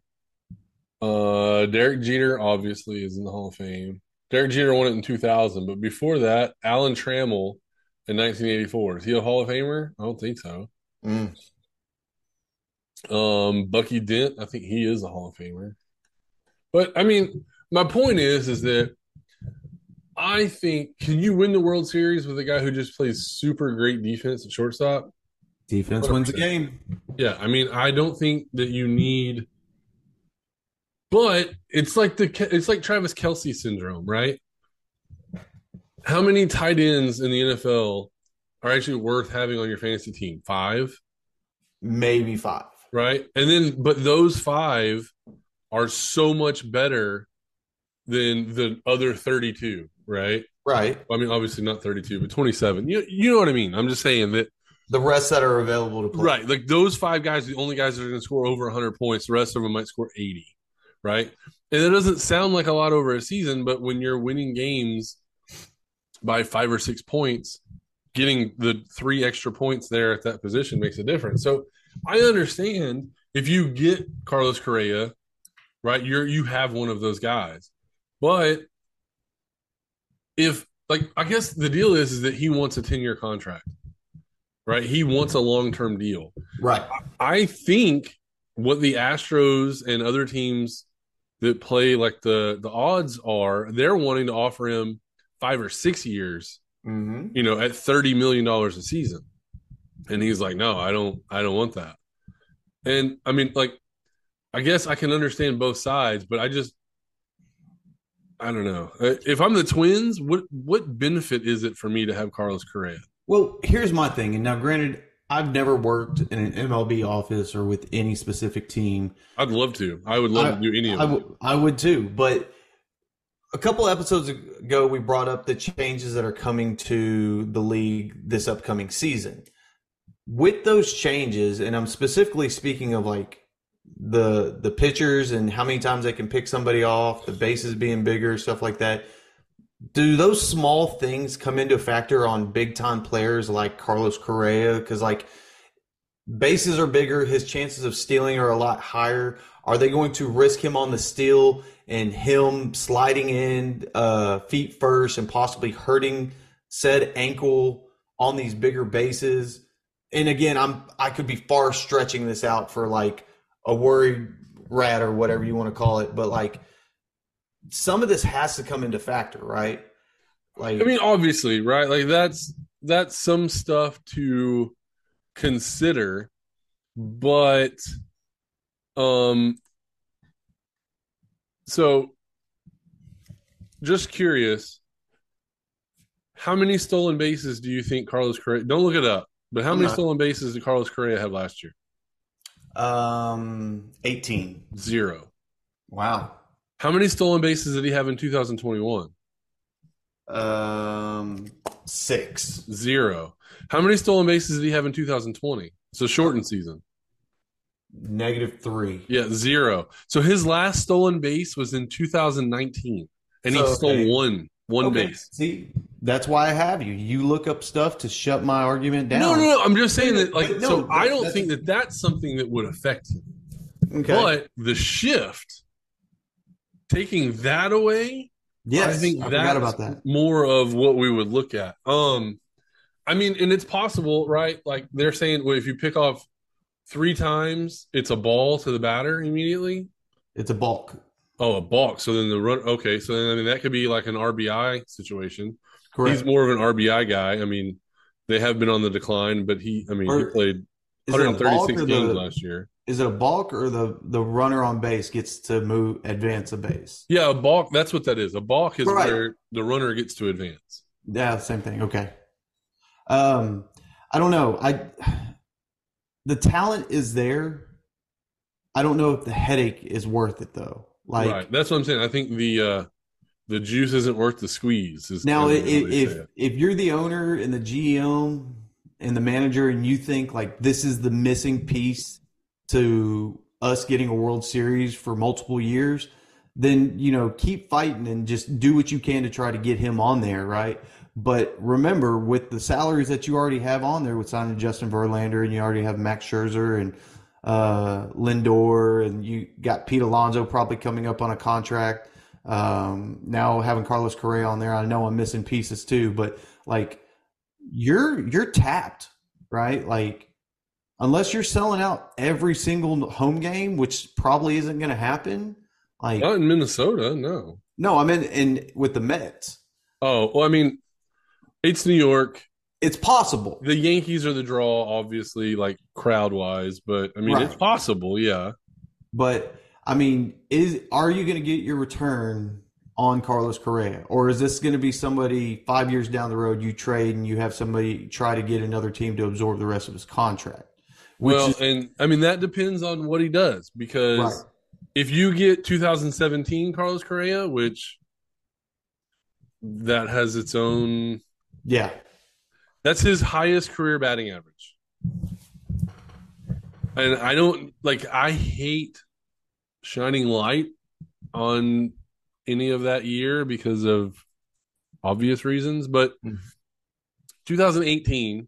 Uh, Derek Jeter obviously is in the Hall of Fame. Derek Jeter won it in 2000, but before that, Alan Trammell in 1984. Is he a Hall of Famer? I don't think so. Mm. Um, Bucky Dent, I think he is a Hall of Famer. But I mean, my point is, is that I think can you win the World Series with a guy who just plays super great defense at shortstop? Defense 100%. wins the game. Yeah, I mean, I don't think that you need, but it's like the it's like Travis Kelce syndrome, right? How many tight ends in the NFL are actually worth having on your fantasy team? Five, Maybe five. right? And then, but those five are so much better than the other 32, right? Right. I mean, obviously not 32, but 27. You, you know what I mean? I'm just saying that, The rest that are available to play. right? Like those five guys, the only guys that are going to score over 100 points. The rest of them might score 80, right? And it doesn't sound like a lot over a season, but when you're winning games by five or six points, getting the three extra points there at that position makes a difference. So I understand if you get Carlos Correa, right? You're you have one of those guys, but if like I guess the deal is is that he wants a 10 year contract, right? He wants a long term deal. Right. I think what the Astros and other teams that play like the the odds are, they're wanting to offer him five or six years, Mm-hmm. you know, at thirty million dollars a season, and he's like, no, I don't, I don't want that. And I mean, like, I guess I can understand both sides, but I just, I don't know. Uh, If I'm the Twins, what what benefit is it for me to have Carlos Correa? Well, here's my thing. And now, granted, I've never worked in an MLB office or with any specific team. I'd love to. I would love I- to do any of I, w- I would too. But a couple episodes ago, we brought up the changes that are coming to the league this upcoming season. With those changes, and I'm specifically speaking of like the the pitchers and how many times they can pick somebody off, the bases being bigger, stuff like that. Do those small things come into a factor on big time players like Carlos Correa? Because like bases are bigger, his chances of stealing are a lot higher. Are they going to risk him on the steal and him sliding in uh, feet first and possibly hurting said ankle on these bigger bases? And again, I'm I could be far stretching this out for like a worried rat or whatever you want to call it, but like some of this has to come into factor, right? Like I mean, obviously, right? Like that's that's some stuff to consider, but um so just curious, how many stolen bases do you think Carlos Correa don't look it up, but how I'm many not. stolen bases did Carlos Correa have last year? Um 18. Zero. Wow. How many stolen bases did he have in 2021? Um, six. Zero. How many stolen bases did he have in 2020? It's a shortened season. Negative three. Yeah, zero. So his last stolen base was in 2019, and he So, stole okay. one one Okay, base. See, that's why I have you. You look up stuff to shut my argument down. No, no, no. I'm just saying that, like, no, so I don't think that that's something that would affect him. Okay. But the shift, taking that away, yes, I think I that's about that. more of what we would look at. Um, I mean, and it's possible, right? Like they're saying, well, if you pick off three times, it's a ball to the batter immediately. It's a bulk. Oh, a balk. So then the run. Okay, so then I mean that could be like an RBI situation. Correct. He's more of an RBI guy. I mean, they have been on the decline, but he. I mean, he played Is it a bulk 136 games the, last year. is it a balk or the the runner on base gets to move advance a base? Yeah, a balk. That's what that is. A balk is Right. where the runner gets to advance. Yeah, same thing. Okay. Um, I don't know. I the talent is there. I don't know if the headache is worth it though. Like right. That's what I'm saying. I think the uh the juice isn't worth the squeeze. Is now, kind of how they say if if you're the owner and the GM and the manager, and you think like this is the missing piece to us getting a World Series for multiple years, then you know keep fighting and just do what you can to try to get him on there, right? But remember, with the salaries that you already have on there, with signing Justin Verlander, and you already have Max Scherzer and uh, Lindor, and you got Pete Alonso probably coming up on a contract. Um, now having Carlos Correa on there, I know I'm missing pieces too, but like you're you're tapped, right? Like unless you're selling out every single home game, which probably isn't going to happen. Like not in Minnesota, no. no, I mean, in with the Mets, Oh well, I mean, it's New York. It's possible. The Yankees are the draw, obviously, like crowd wise, but I mean, Right. it's possible. Yeah. But I mean, is are you going to get your return on Carlos Correa, or is this going to be somebody five years down the road you trade and you have somebody try to get another team to absorb the rest of his contract? Which Well, is- and I mean that depends on what he does because Right. if you get 2017 Carlos Correa, which that has its own yeah, that's his highest career batting average. And I don't like I hate shining light on any of that year because of obvious reasons, but Mhm. 2018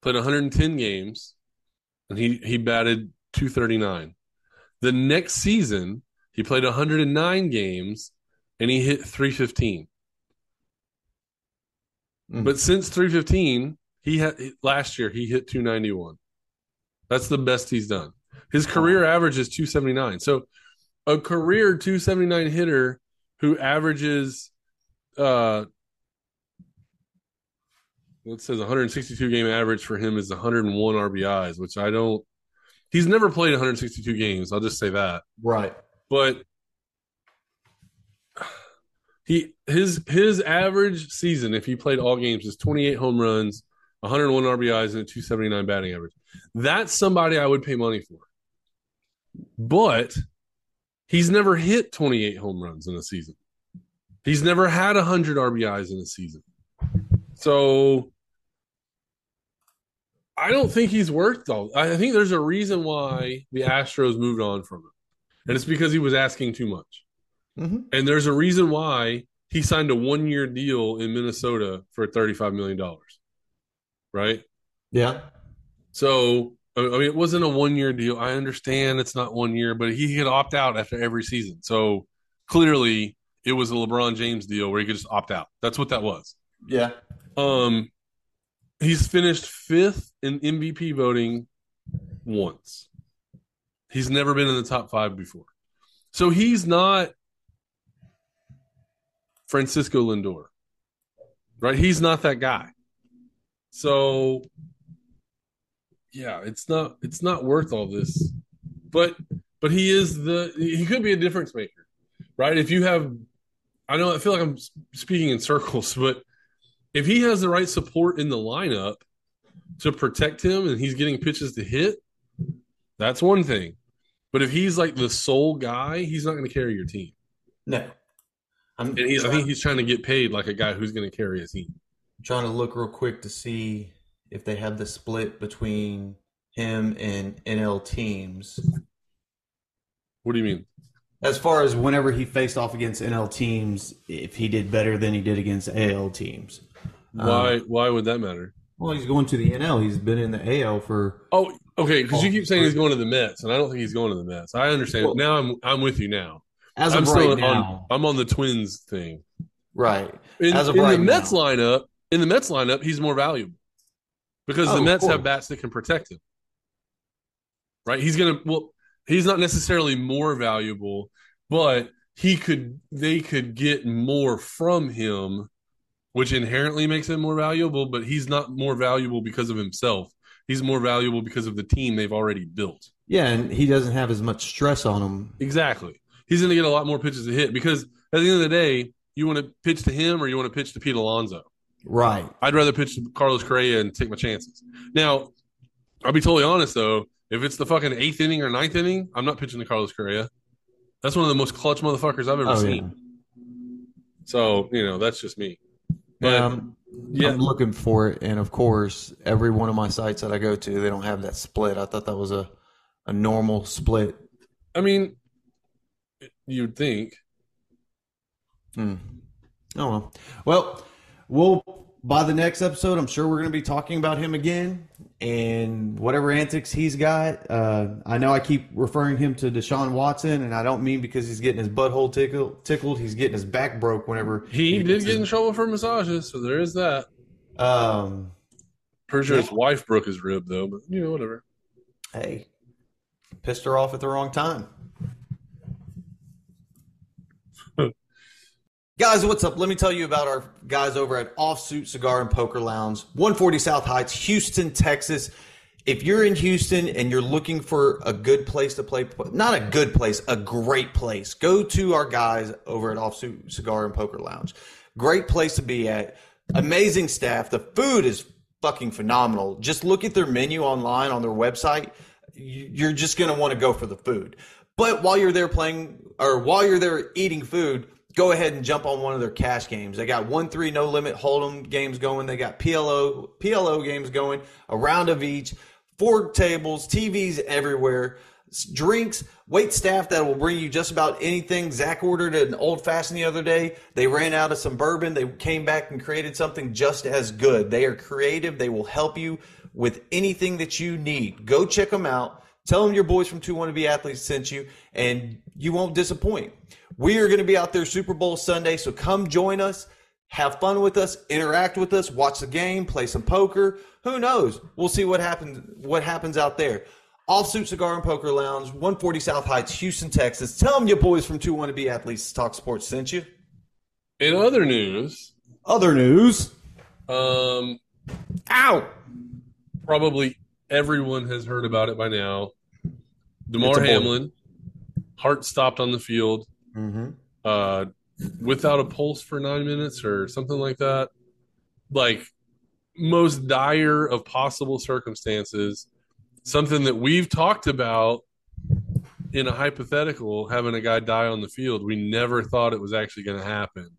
played 110 games and he he batted 239. The next season, he played 109 games and he hit 315. Mhm. But since 315, he had last year he hit 291. That's the best he's done. His career average is 279. So a career 279 hitter who averages uh it says 162 game average for him is 101 RBIs, which I don't he's never played 162 games, I'll just say that right. but he his his average season if he played all games is 28 home runs 101 rbis and a 279 batting average. That's somebody i would pay money for. But he's never hit 28 home runs in a season. He's never had 100 rbis in a season. So i don't think he's worth all i think there's a reason why the astros moved on from him. And it's because he was asking too much hmm and there's a reason why he signed a one year deal in Minnesota for $35 million. Right? Yeah, So, I I mean, it wasn't a one year deal. I understand it's not one year, but he could opt out after every season. So clearly it was a LeBron James deal where he could just opt out. That's what that was. yeah. Um, he's finished fifth in MVP voting once. He's never been in the top five before. So he's not Francisco Lindor, right? He's not that guy. So yeah, it's not it's not worth all this. But but he is the he could be a difference maker, right? If you have I know I feel like I'm speaking in circles, but if he has the right support in the lineup to protect him and he's getting pitches to hit, that's one thing. But if he's like the sole guy, he's not going to carry your team. No, I'm And he's I think he's trying to get paid like a guy who's going to carry a team. trying to look real quick to see if they have the split between him and NL teams. What do you mean? As far as whenever he faced off against NL teams, if he did better than he did against AL teams. Why Um, why would that matter? well, he's going to the NL. He's been in the AL for. Oh, okay, because you keep saying he's going to the Mets, and I don't think he's going to the Mets. I understand. Well- now I'm I'm with you now. As I'm of right on now, I'm on the Twins thing. right? In, As of in right the Mets now. lineup, in the Mets lineup, he's more valuable because Oh, the Mets have bats that can protect him. Right? He's gonna well, he's not necessarily more valuable, but he could they could get more from him, which inherently makes him more valuable. But he's not more valuable because of himself. He's more valuable because of the team they've already built. Yeah, and he doesn't have as much stress on him. Exactly. He's going to get a lot more pitches to hit because at the end of the day, you want to pitch to him or you want to pitch to Pete Alonso. Right. I'd rather pitch to Carlos Correa and take my chances. Now, I'll be totally honest though. If it's the fucking eighth inning or ninth inning, I'm not pitching to Carlos Correa. That's one of the most clutch motherfuckers I've ever Oh, seen. So you know that's just me. But um, yeah, I'm looking for it, and of course, every one of my sites that I go to, they don't have that split. I thought that was a a normal split. I mean, you'd think. Hmm. Oh well. Well, we'll by the next episode, I'm sure we're going to be talking about him again and whatever antics he's got. Uh, I know I keep referring him to Deshaun Watson, and I don't mean because he's getting his butthole tickled. Tickled. He's getting his back broke whenever He did gets get in his- trouble for massages, so there is that. Um. Pretty sure his wife broke his rib though, but you know whatever. Hey, pissed her off at the wrong time. Guys, what's up? Let me tell you about our guys over at Offsuit Cigar and Poker Lounge, 140 South Heights, Houston, Texas. if you're in Houston and you're looking for a good place to play, not a good place, a great place, go to our guys over at Offsuit Cigar and Poker Lounge. Great place to be at. Amazing staff. The food is fucking phenomenal. Just look at their menu online on their website. You're just going to want to go for the food. But while you're there playing or while you're there eating food, go ahead and jump on one of their cash games. They got one three no limit hold'em games going. They got PLO PLO games going. A round of each. Four tables, TVs everywhere, drinks, wait staff that will bring you just about anything. Zach ordered an old fashioned the other day. They ran out of some bourbon. They came back and created something just as good. They are creative. They will help you with anything that you need. Go check them out. Tell them your boys from 2 Wannabe Athletes sent you, and you won't disappoint. We are going to be out there Super Bowl Sunday, so come join us. Have fun with us, interact with us, watch the game, play some poker. Who knows? We'll see what happens what happens out there. Offsuit Cigar and Poker Lounge, 140 South Heights, Houston, Texas. Tell them your boys from 2 Wannabe Athletes Talk Sports sent you. In other news, other news, um, ow, probably everyone has heard about it by now. Damar Hamlin, heart stopped on the field, mm-hmm. uh, without a pulse for nine minutes or something like that. Like most dire of possible circumstances, something that we've talked about in a hypothetical, having a guy die on the field. We never thought it was actually going to happen.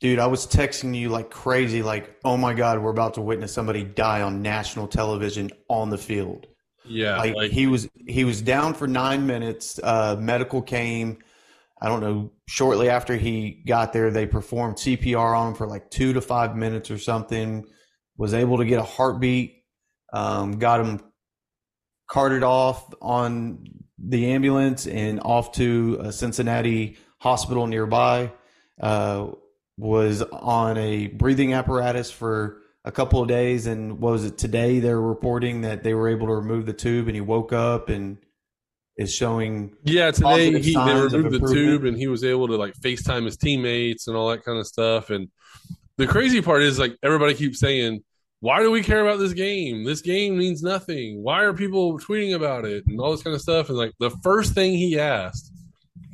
Dude, I was texting you like crazy, like, oh my God, we're about to witness somebody die on national television on the field. Yeah. Like, like he was he was down for nine minutes. Uh, medical came. I don't know, shortly after he got there, they performed CPR on him for like two to five minutes or something. Was able to get a heartbeat, um, got him carted off on the ambulance and off to a Cincinnati hospital nearby. Uh, was on a breathing apparatus for a couple of days, and was it today? They're reporting that they were able to remove the tube, and he woke up and is showing. Yeah, today he they removed the tube, and he was able to like FaceTime his teammates and all that kind of stuff. And the crazy part is like everybody keeps saying. Why do we care about this game? This game means nothing. Why are people tweeting about it and all this kind of stuff? And like the first thing he asked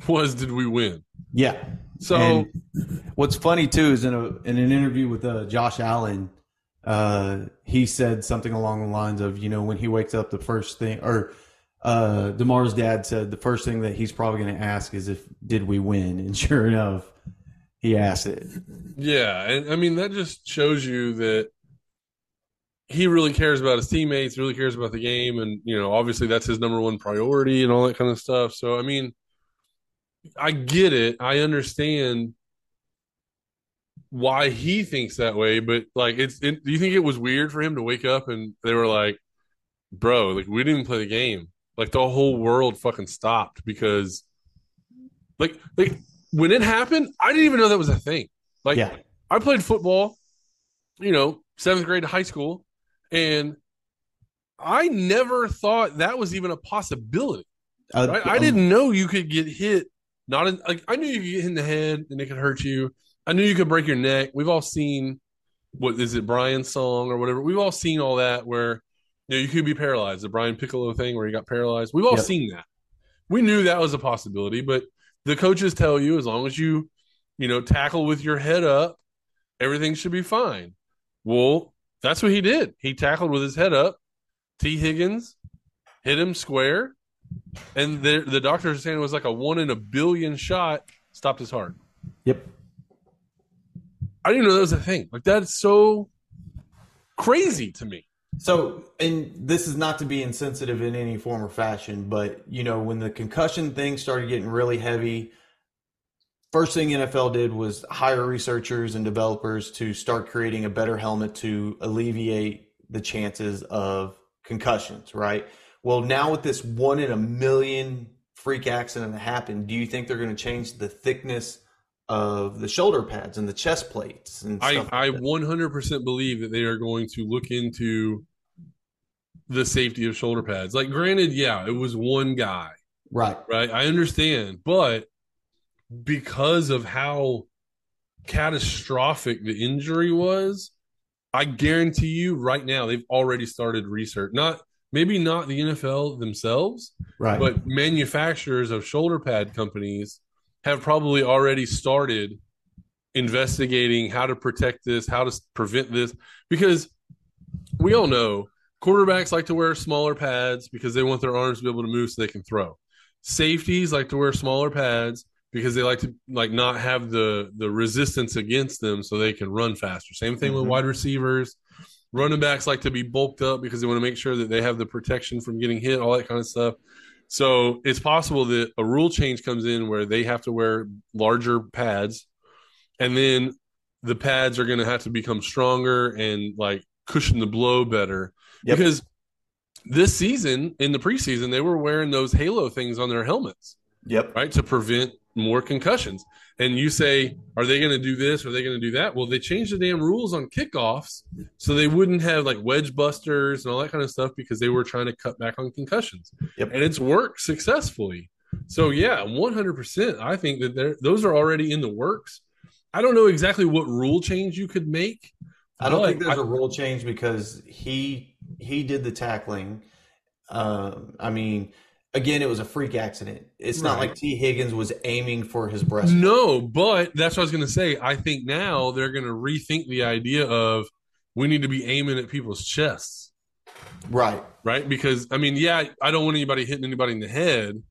was, "Did we win?" Yeah. So and what's funny too is in a in an interview with uh, Josh Allen, uh, he said something along the lines of, you know, when he wakes up, the first thing, or uh, Damar's dad said the first thing that he's probably going to ask is if did we win, and sure enough, he asked it. Yeah, and I mean that just shows you that he really cares about his teammates, really cares about the game, and you know, obviously that's his number one priority and all that kind of stuff. So I mean I get it. I understand why he thinks that way, but like, it's. It, do you think it was weird for him to wake up and they were like, "Bro, like we didn't play the game. Like the whole world fucking stopped because, like, like when it happened, I didn't even know that was a thing. Like, yeah. I played football, you know, seventh grade to high school, and I never thought that was even a possibility. Uh, right? I um, didn't know you could get hit not in, like I knew you could get hit in the head and it could hurt you. I knew you could break your neck. We've all seen what is it, Brian's song or whatever. We've all seen all that where you know you could be paralyzed. The Brian Piccolo thing where he got paralyzed. We've all yep. seen that. We knew that was a possibility, but the coaches tell you as long as you, you know, tackle with your head up, everything should be fine. Well, that's what he did. He tackled with his head up. Tee Higgins hit him square and the the doctors are saying it was like a one in a billion shot stopped his heart. Yep. I didn't know that was a thing. Like that's so crazy to me. So, and this is not to be insensitive in any form or fashion, but you know, when the concussion thing started getting really heavy, first thing NFL did was hire researchers and developers to start creating a better helmet to alleviate the chances of concussions, right? Well, now with this one in a million freak accident that happened, do you think they're going to change the thickness of the shoulder pads and the chest plates? And I, like I 100% believe that they are going to look into the safety of shoulder pads. Like, granted, yeah, it was one guy. Right. Right. I understand. But because of how catastrophic the injury was, I guarantee you right now they've already started research. Not maybe not the NFL themselves, Right. but manufacturers of shoulder pad companies have probably already started investigating how to protect this, how to prevent this, because we all know quarterbacks like to wear smaller pads because they want their arms to be able to move so they can throw. Safeties like to wear smaller pads because they like to like not have the the resistance against them so they can run faster. Same thing with Mhm. wide receivers. Running backs like to be bulked up because they want to make sure that they have the protection from getting hit, all that kind of stuff. So it's possible that a rule change comes in where they have to wear larger pads, and then the pads are going to have to become stronger and like cushion the blow better. Yep. Because this season in the preseason, they were wearing those halo things on their helmets, Yep. right, to prevent more concussions. And you say, are they going to do this? Are they going to do that? Well, they changed the damn rules on kickoffs so they wouldn't have like wedge busters and all that kind of stuff because they were trying to cut back on concussions. Yep. And it's worked successfully. So yeah, 100%. I think that those are already in the works. I don't know exactly what rule change you could make. I don't think there's I- a rule change because he he did the tackling. Um, I mean, again, it was a freak accident. It's not like Tee Higgins was aiming for his breast. No, but that's what I was going to say. I think now they're going to rethink the idea of we need to be aiming at people's chests, Right. right? Because I mean, yeah, I don't want anybody hitting anybody in the head,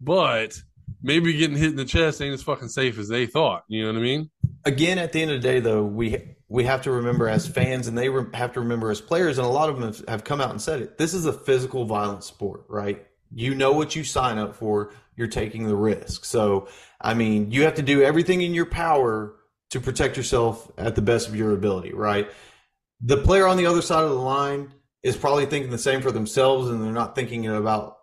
but maybe getting hit in the chest ain't as fucking safe as they thought. You know what I mean? Again, at the end of the day, though, we we have to remember as fans, and they re- have to remember as players, and a lot of them have, have come out and said it. This is a physical violence sport, right? You know what you sign up for. You're taking the risk. So, I mean, you have to do everything in your power to protect yourself at the best of your ability, right? The player on the other side of the line is probably thinking the same for themselves, and they're not thinking about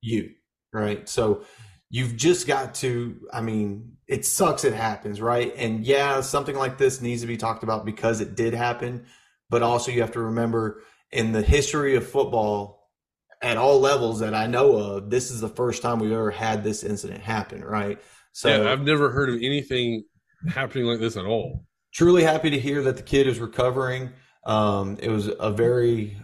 you, right? So, you've just got to i mean it sucks it happens right and yeah something like this needs to be talked about because it did happen but also you have to remember in the history of football at all levels that i know of this is the first time we've ever had this incident happen right so yeah, I've never heard of anything happening like this at all. truly happy to hear that the kid is recovering. Um, it was a very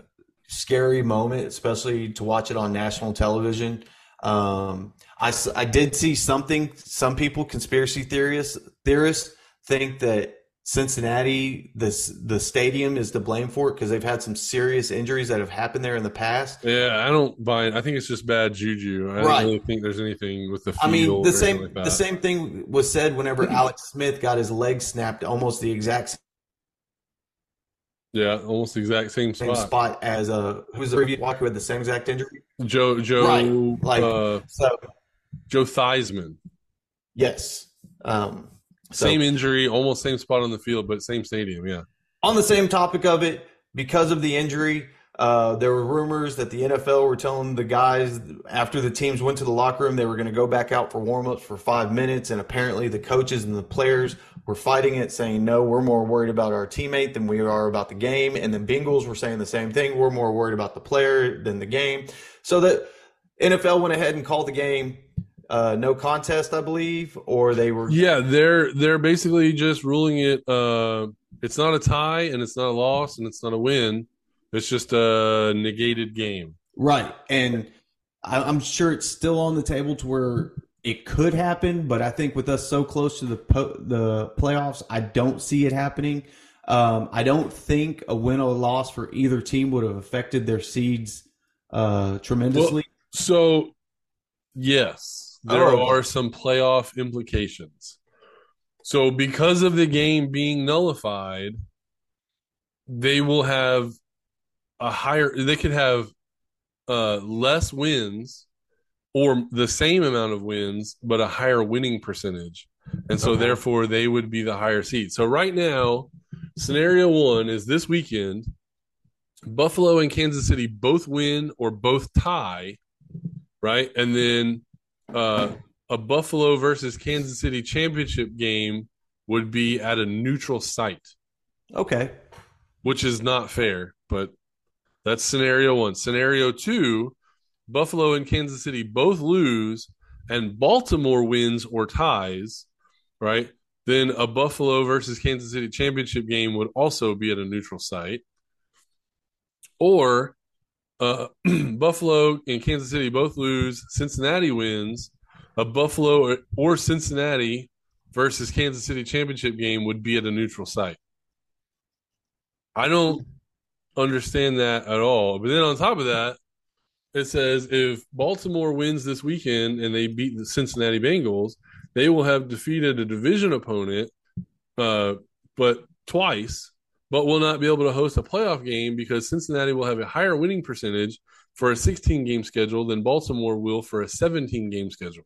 scary moment, especially to watch it on national television. Um, I, I did see something. Some people, conspiracy theorists, theorists think that Cincinnati, this the stadium, is to blame for it because they've had some serious injuries that have happened there in the past. Yeah, I don't buy it. I think it's just bad juju. I Right. don't really think there's anything with the field. I mean, the same like the same thing was said whenever Alex Smith got his leg snapped, almost the exact Yeah, almost the exact same same spot. spot as uh, who was the previous walker who had the same exact injury. Joe Joe Right, like- uh, So Joe Theismann. Yes. Um, so Same injury, almost same spot on the field, but same stadium. Yeah. on the same topic of it, because of the injury, uh, there were rumors that the NFL were telling the guys after the teams went to the locker room they were going to go back out for warmups for five minutes, and apparently the coaches and the players were fighting it, saying no, we're more worried about our teammate than we are about the game, and the Bengals were saying the same thing, we're more worried about the player than the game, so that NFL went ahead and called the game. Uh, no contest, I believe, or they were Yeah, they're they're basically just ruling it uh it's not a tie and it's not a loss and it's not a win. It's just a negated game. Right. And I, I'm sure it's still on the table to where it could happen, but I think with us so close to the po- the playoffs, I don't see it happening. Um, I don't think a win or loss for either team would have affected their seeds uh, tremendously. So, yes, there Oh. are some playoff implications. So, because of the game being nullified, they will have a higher, they could have uh, less wins or the same amount of wins, but a higher winning percentage. And so, Okay. therefore, they would be the higher seed. So, right now, scenario one is this weekend Buffalo and Kansas City both win or both tie, right? And then uh, a Buffalo versus Kansas City championship game would be at a neutral site, okay. which is not fair, but that's scenario one. Scenario two Buffalo and Kansas City both lose, and Baltimore wins or ties, right? Then a Buffalo versus Kansas City championship game would also be at a neutral site. Or uh, Buffalo and Kansas City both lose, Cincinnati wins, a Buffalo or, or Cincinnati versus Kansas City championship game would be at a neutral site. I don't understand that at all. But then on top of that, it says if Baltimore wins this weekend and they beat the Cincinnati Bengals, they will have defeated a division opponent, uh, but twice, but will not be able to host a playoff game because Cincinnati will have a higher winning percentage for a 16 game schedule than Baltimore will for a 17 game schedule.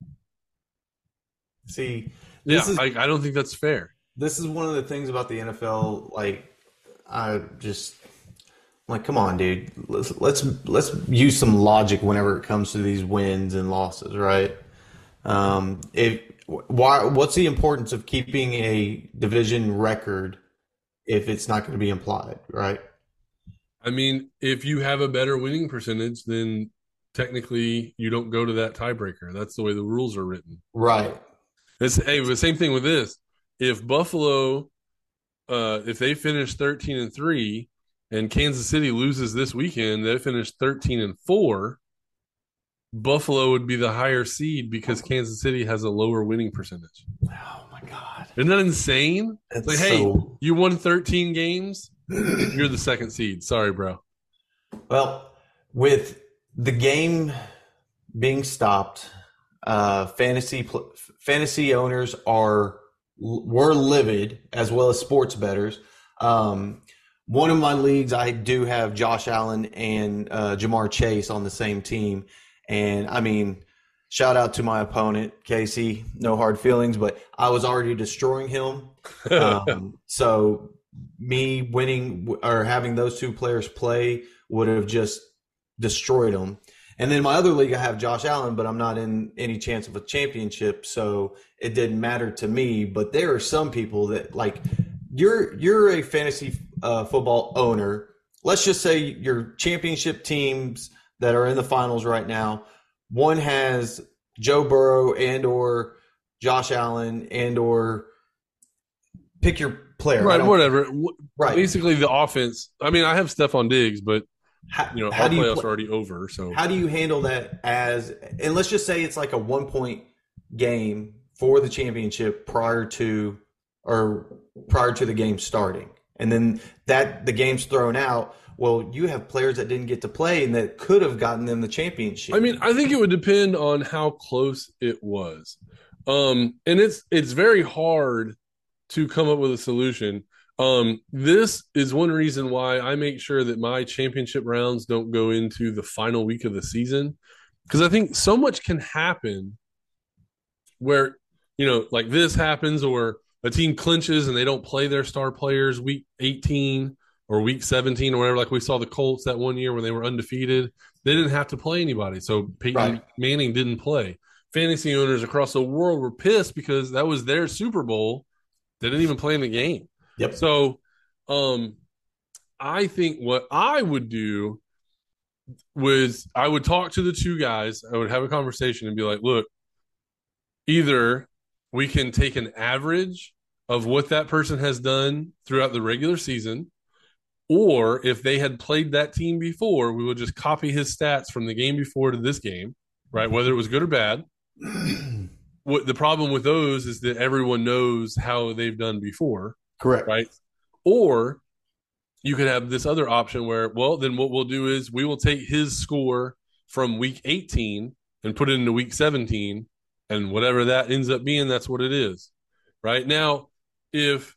See, Yeah, this is I, I don't think that's fair. this is one of the things about the NFL. Like, I just like, come on, dude. Let's let's let's use some logic whenever it comes to these wins and losses, right? Um, if why, what's the importance of keeping a division record if it's not going to be implied, right? I mean, if you have a better winning percentage, then technically you don't go to that tiebreaker. That's the way the rules are written. Right. It's hey, the same thing with this. If Buffalo, uh, if they finish thirteen and three, and Kansas City loses this weekend, they finish thirteen and four. Buffalo would be the higher seed because Kansas City has a lower winning percentage. God. Isn't that insane? That's Like, hey, so- you won thirteen games, you're the second seed. Sorry, bro. Well, with the game being stopped, uh, fantasy pl- fantasy owners are were livid as well as sports betters. Um, one of my leagues, I do have Josh Allen and uh, Ja'Marr Chase on the same team, and I mean, shout out to my opponent Casey. No hard feelings, but I was already destroying him. Um, so me winning or having those two players play would have just destroyed them. And then my other league, I have Josh Allen, but I'm not in any chance of a championship, so it didn't matter to me. But there are some people that like you're you're a fantasy uh, football owner. Let's just say your championship teams that are in the finals right now. One has Joe Burrow and or Josh Allen and or pick your player. Right, whatever. Right. Basically, the offense. I mean, I have Stefon Diggs, but you know, how our playoffs pla- are already over. So How do you handle that as and let's just say it's like a one point game for the championship prior to or prior to the game starting. And then that the game's thrown out. Well, you have players that didn't get to play and that could have gotten them the championship. I mean, I think it would depend on how close it was. Um, and it's it's very hard to come up with a solution. Um, this is one reason why I make sure that my championship rounds don't go into the final week of the season because I think so much can happen where you know, like this happens, or a team clinches and they don't play their star players week 18 or week 17 or whatever. Like we saw the Colts that one year when they were undefeated, they didn't have to play anybody. So Peyton Right. Manning didn't play. Fantasy owners across the world were pissed because that was their Super Bowl. They didn't even play in the game. Yep. So, um, I think what I would do was I would talk to the two guys. I would have a conversation and be like, look, either we can take an average of what that person has done throughout the regular season, or if they had played that team before, we would just copy his stats from the game before to this game, right? Whether it was good or bad. What the problem with those is that everyone knows how they've done before Correct. right? Or you could have this other option where, well, then what we'll do is we will take his score from week 18 and put it into week 17, and whatever that ends up being, that's what it is. Right now, if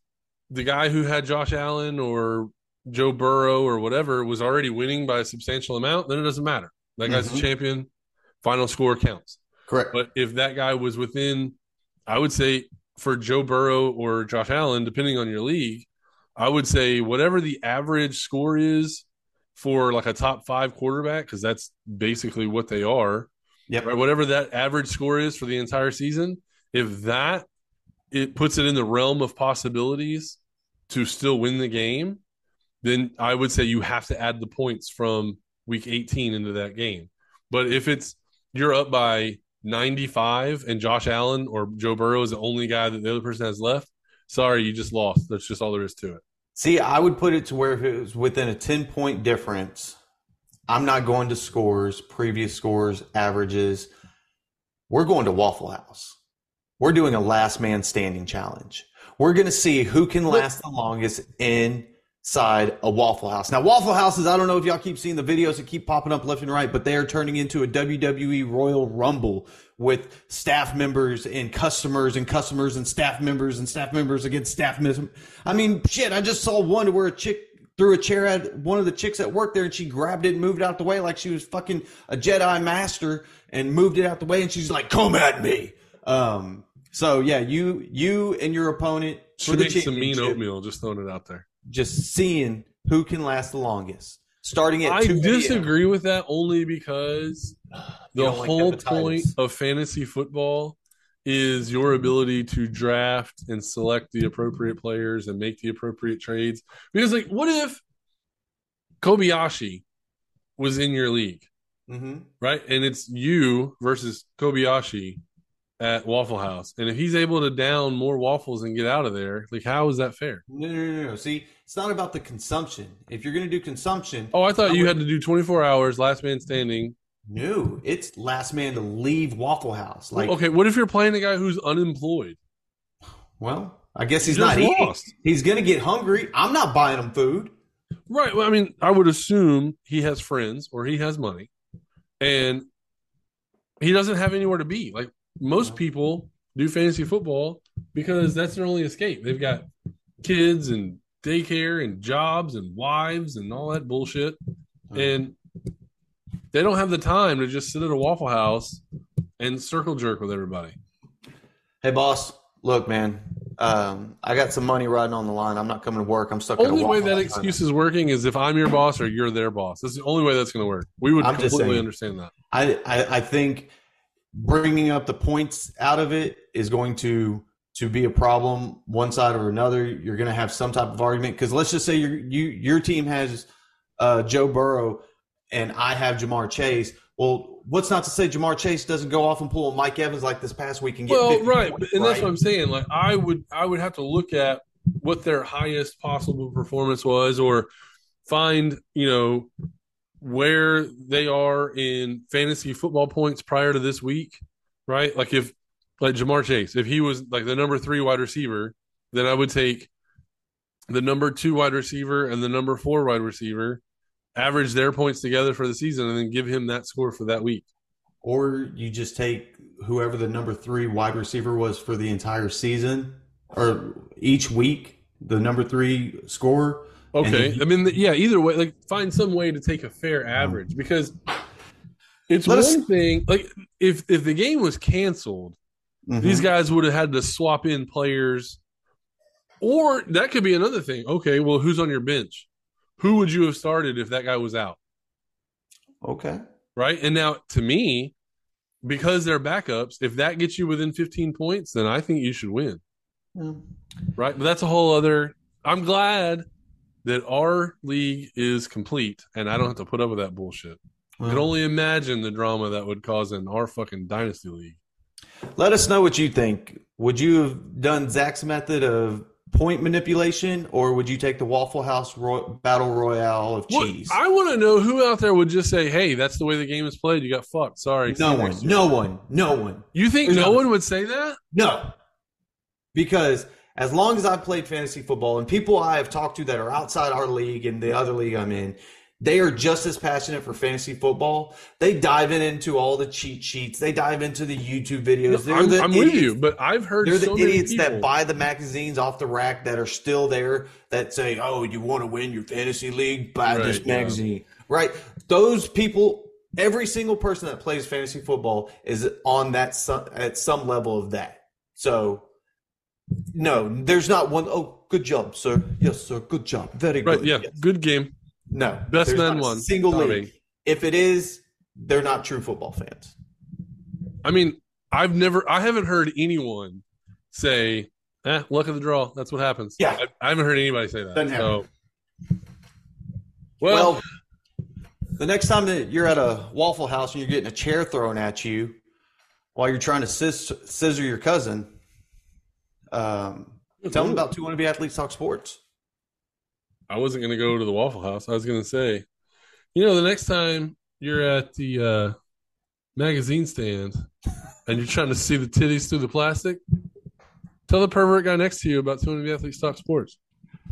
the guy who had Josh Allen or Joe Burrow or whatever was already winning by a substantial amount, then it doesn't matter. That guy's Mhm. a champion. Final score counts. Correct. But if that guy was within, I would say for Joe Burrow or Josh Allen, depending on your league, I would say whatever the average score is for like a top five quarterback, because that's basically what they are, Yep. right? Whatever that average score is for the entire season, if that it puts it in the realm of possibilities to still win the game, then I would say you have to add the points from week 18 into that game. But if it's you're up by 95 and Josh Allen or Joe Burrow is the only guy that the other person has left, sorry, you just lost. That's just all there is to it. See, I would put it to where if it was within a 10 point difference, I'm not going to scores, previous scores, averages. We're going to Waffle House. We're doing a last man standing challenge. We're going to see who can last the longest inside a Waffle House. Now, Waffle Houses, I don't know if y'all keep seeing the videos that keep popping up left and right, but they are turning into a WWE Royal Rumble with staff members and customers and customers and staff members and staff members against staff members. I mean, shit, I just saw one where a chick threw a chair at one of the chicks at work there and she grabbed it and moved it out the way like she was fucking a Jedi master and moved it out the way and she's like, come at me. Um, so yeah, you you and your opponent She makes some mean oatmeal. Just throwing it out there. Just seeing who can last the longest. Starting at I 2 disagree with that only because the like whole hepatitis. point of fantasy football is your ability to draft and select the appropriate players and make the appropriate trades. Because, like, what if Kobayashi was in your league, Mhm. right? And it's you versus Kobayashi at Waffle House. And if he's able to down more waffles and get out of there, like, how is that fair? No, no, no, no. See, it's not about the consumption. If you're going to do consumption, Oh, I thought I you would- had to do 24 hours, last man standing. no, it's last man to leave Waffle House. Like, okay, what if you're playing a guy who's unemployed? well, I guess he's You not eating. lost. He's going to get hungry. I'm not buying him food. Right. Well, I mean, I would assume he has friends or he has money, and he doesn't have anywhere to be. Like most people do fantasy football because that's their only escape. They've got kids and daycare and jobs and wives and all that bullshit, and they don't have the time to just sit at a Waffle House and circle jerk with everybody. Hey, boss. Look, man. Um, I got some money riding on the line. I'm not coming to work. I'm stuck. at a Only way that excuse is working is if I'm your boss or you're their boss. That's the only way that's going to work. We would I'm completely understand that. I, I I think bringing up the points out of it is going to to be a problem one side or another. You're going to have some type of argument because let's just say your you your team has uh, Joe Burrow and I have Ja'Marr Chase. Well, what's not to say Ja'Marr Chase doesn't go off and pull Mike Evans like this past week and get well right points, and that's right? what i'm saying like i would i would have to look at what their highest possible performance was or find you know where they are in fantasy football points prior to this week right like if like Ja'Marr Chase if he was like the number three wide receiver then i would take the number two wide receiver and the number four wide receiver average their points together for the season and then give him that score for that week or you just take whoever the number three wide receiver was for the entire season or each week, the number three scorer. Okay. then- I mean, yeah, either way, like find some way to take a fair average because it's one us- thing. Like if if the game was canceled, Mhm. these guys would have had to swap in players, or that could be another thing. Okay, well, who's on your bench? Who would you have started if that guy was out? Okay. Right. And now, to me, because they're backups, if that gets you within 15 points, then I think you should win. Yeah. Right. But that's a whole other. I'm glad that our league is complete and I don't have to put up with that bullshit. I can only imagine the drama that would cause in our fucking dynasty league. let us know what you think. Would you have done Zach's method of point manipulation, or would you take the Waffle House Roy- Battle Royale of Well, cheese? I want to know who out there would just say, "Hey, that's the way the game is played. You got fucked. Sorry." no one. No one. No one. You think There's no one would say that? No. Because as long as I've played fantasy football and people I have talked to that are outside our league and the other league I'm in, they are just as passionate for fantasy football. They dive in into all the cheat sheets. They dive into the YouTube videos. I'm, the I'm with you, but I've heard They're the so many idiots people. that buy the magazines off the rack that are still there that say, "Oh, you want to win your fantasy league? Buy this Right, yeah. magazine." Right? Those people, every single person that plays fantasy football is on that some, at some level of that. So, no, there's not one oh good job, sir. Yes, sir. Good job. Very right? good. Yeah, Yes. good game. No, Best man won. Single Sorry. league. If it is, they're not true football fans. I mean, I've never, I haven't heard anyone say, "Eh, luck of the draw." That's what happens. Yeah. I, I haven't heard anybody say that. Doesn't so, well, Well, the next time that you're at a Waffle House and you're getting a chair thrown at you while you're trying to scissor your cousin, um, tell them about Two Wannabe Athletes Talk Sports. I wasn't going to go to the Waffle House. I was going to say, You know, the next time you're at the uh, magazine stand and you're trying to see the titties through the plastic, tell the pervert guy next to you about Two Wannabe athletes talk sports.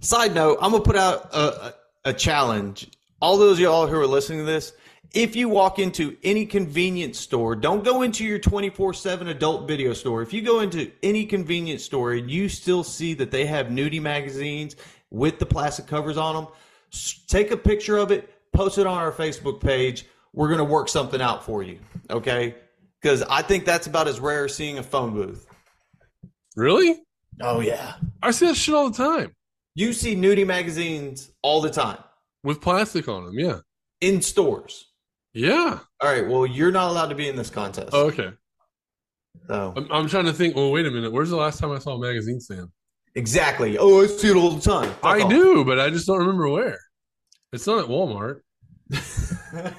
Side note, I'm gonna put out a, a, a challenge. All those of y'all who are listening to this, if you walk into any convenience store, don't go into your 24 7 adult video store. If you go into any convenience store and you still see that they have nudie magazines with the plastic covers on them, take a picture of it, post it on our Facebook page. We're going to work something out for you. Okay. Because I think that's about as rare as seeing a phone booth. Really? Oh, yeah. I see that shit all the time You see nudie magazines all the time with plastic on them. Yeah. in stores. Yeah. All right. Well, you're not allowed to be in this contest. Oh, okay. So I'm, I'm trying to think. Well, wait a minute. Where's the last time I saw a magazine stand? exactly. Oh, I see it all the time. Fuck I off. do, but I just don't remember where. It's not at Walmart.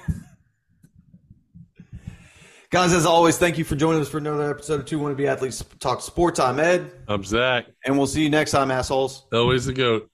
Guys, as always, thank you for joining us for another episode of Two Wannabe Athletes Talk Sports. I'm Ed, I'm Zach. and we'll see you next time, assholes. Always the goat.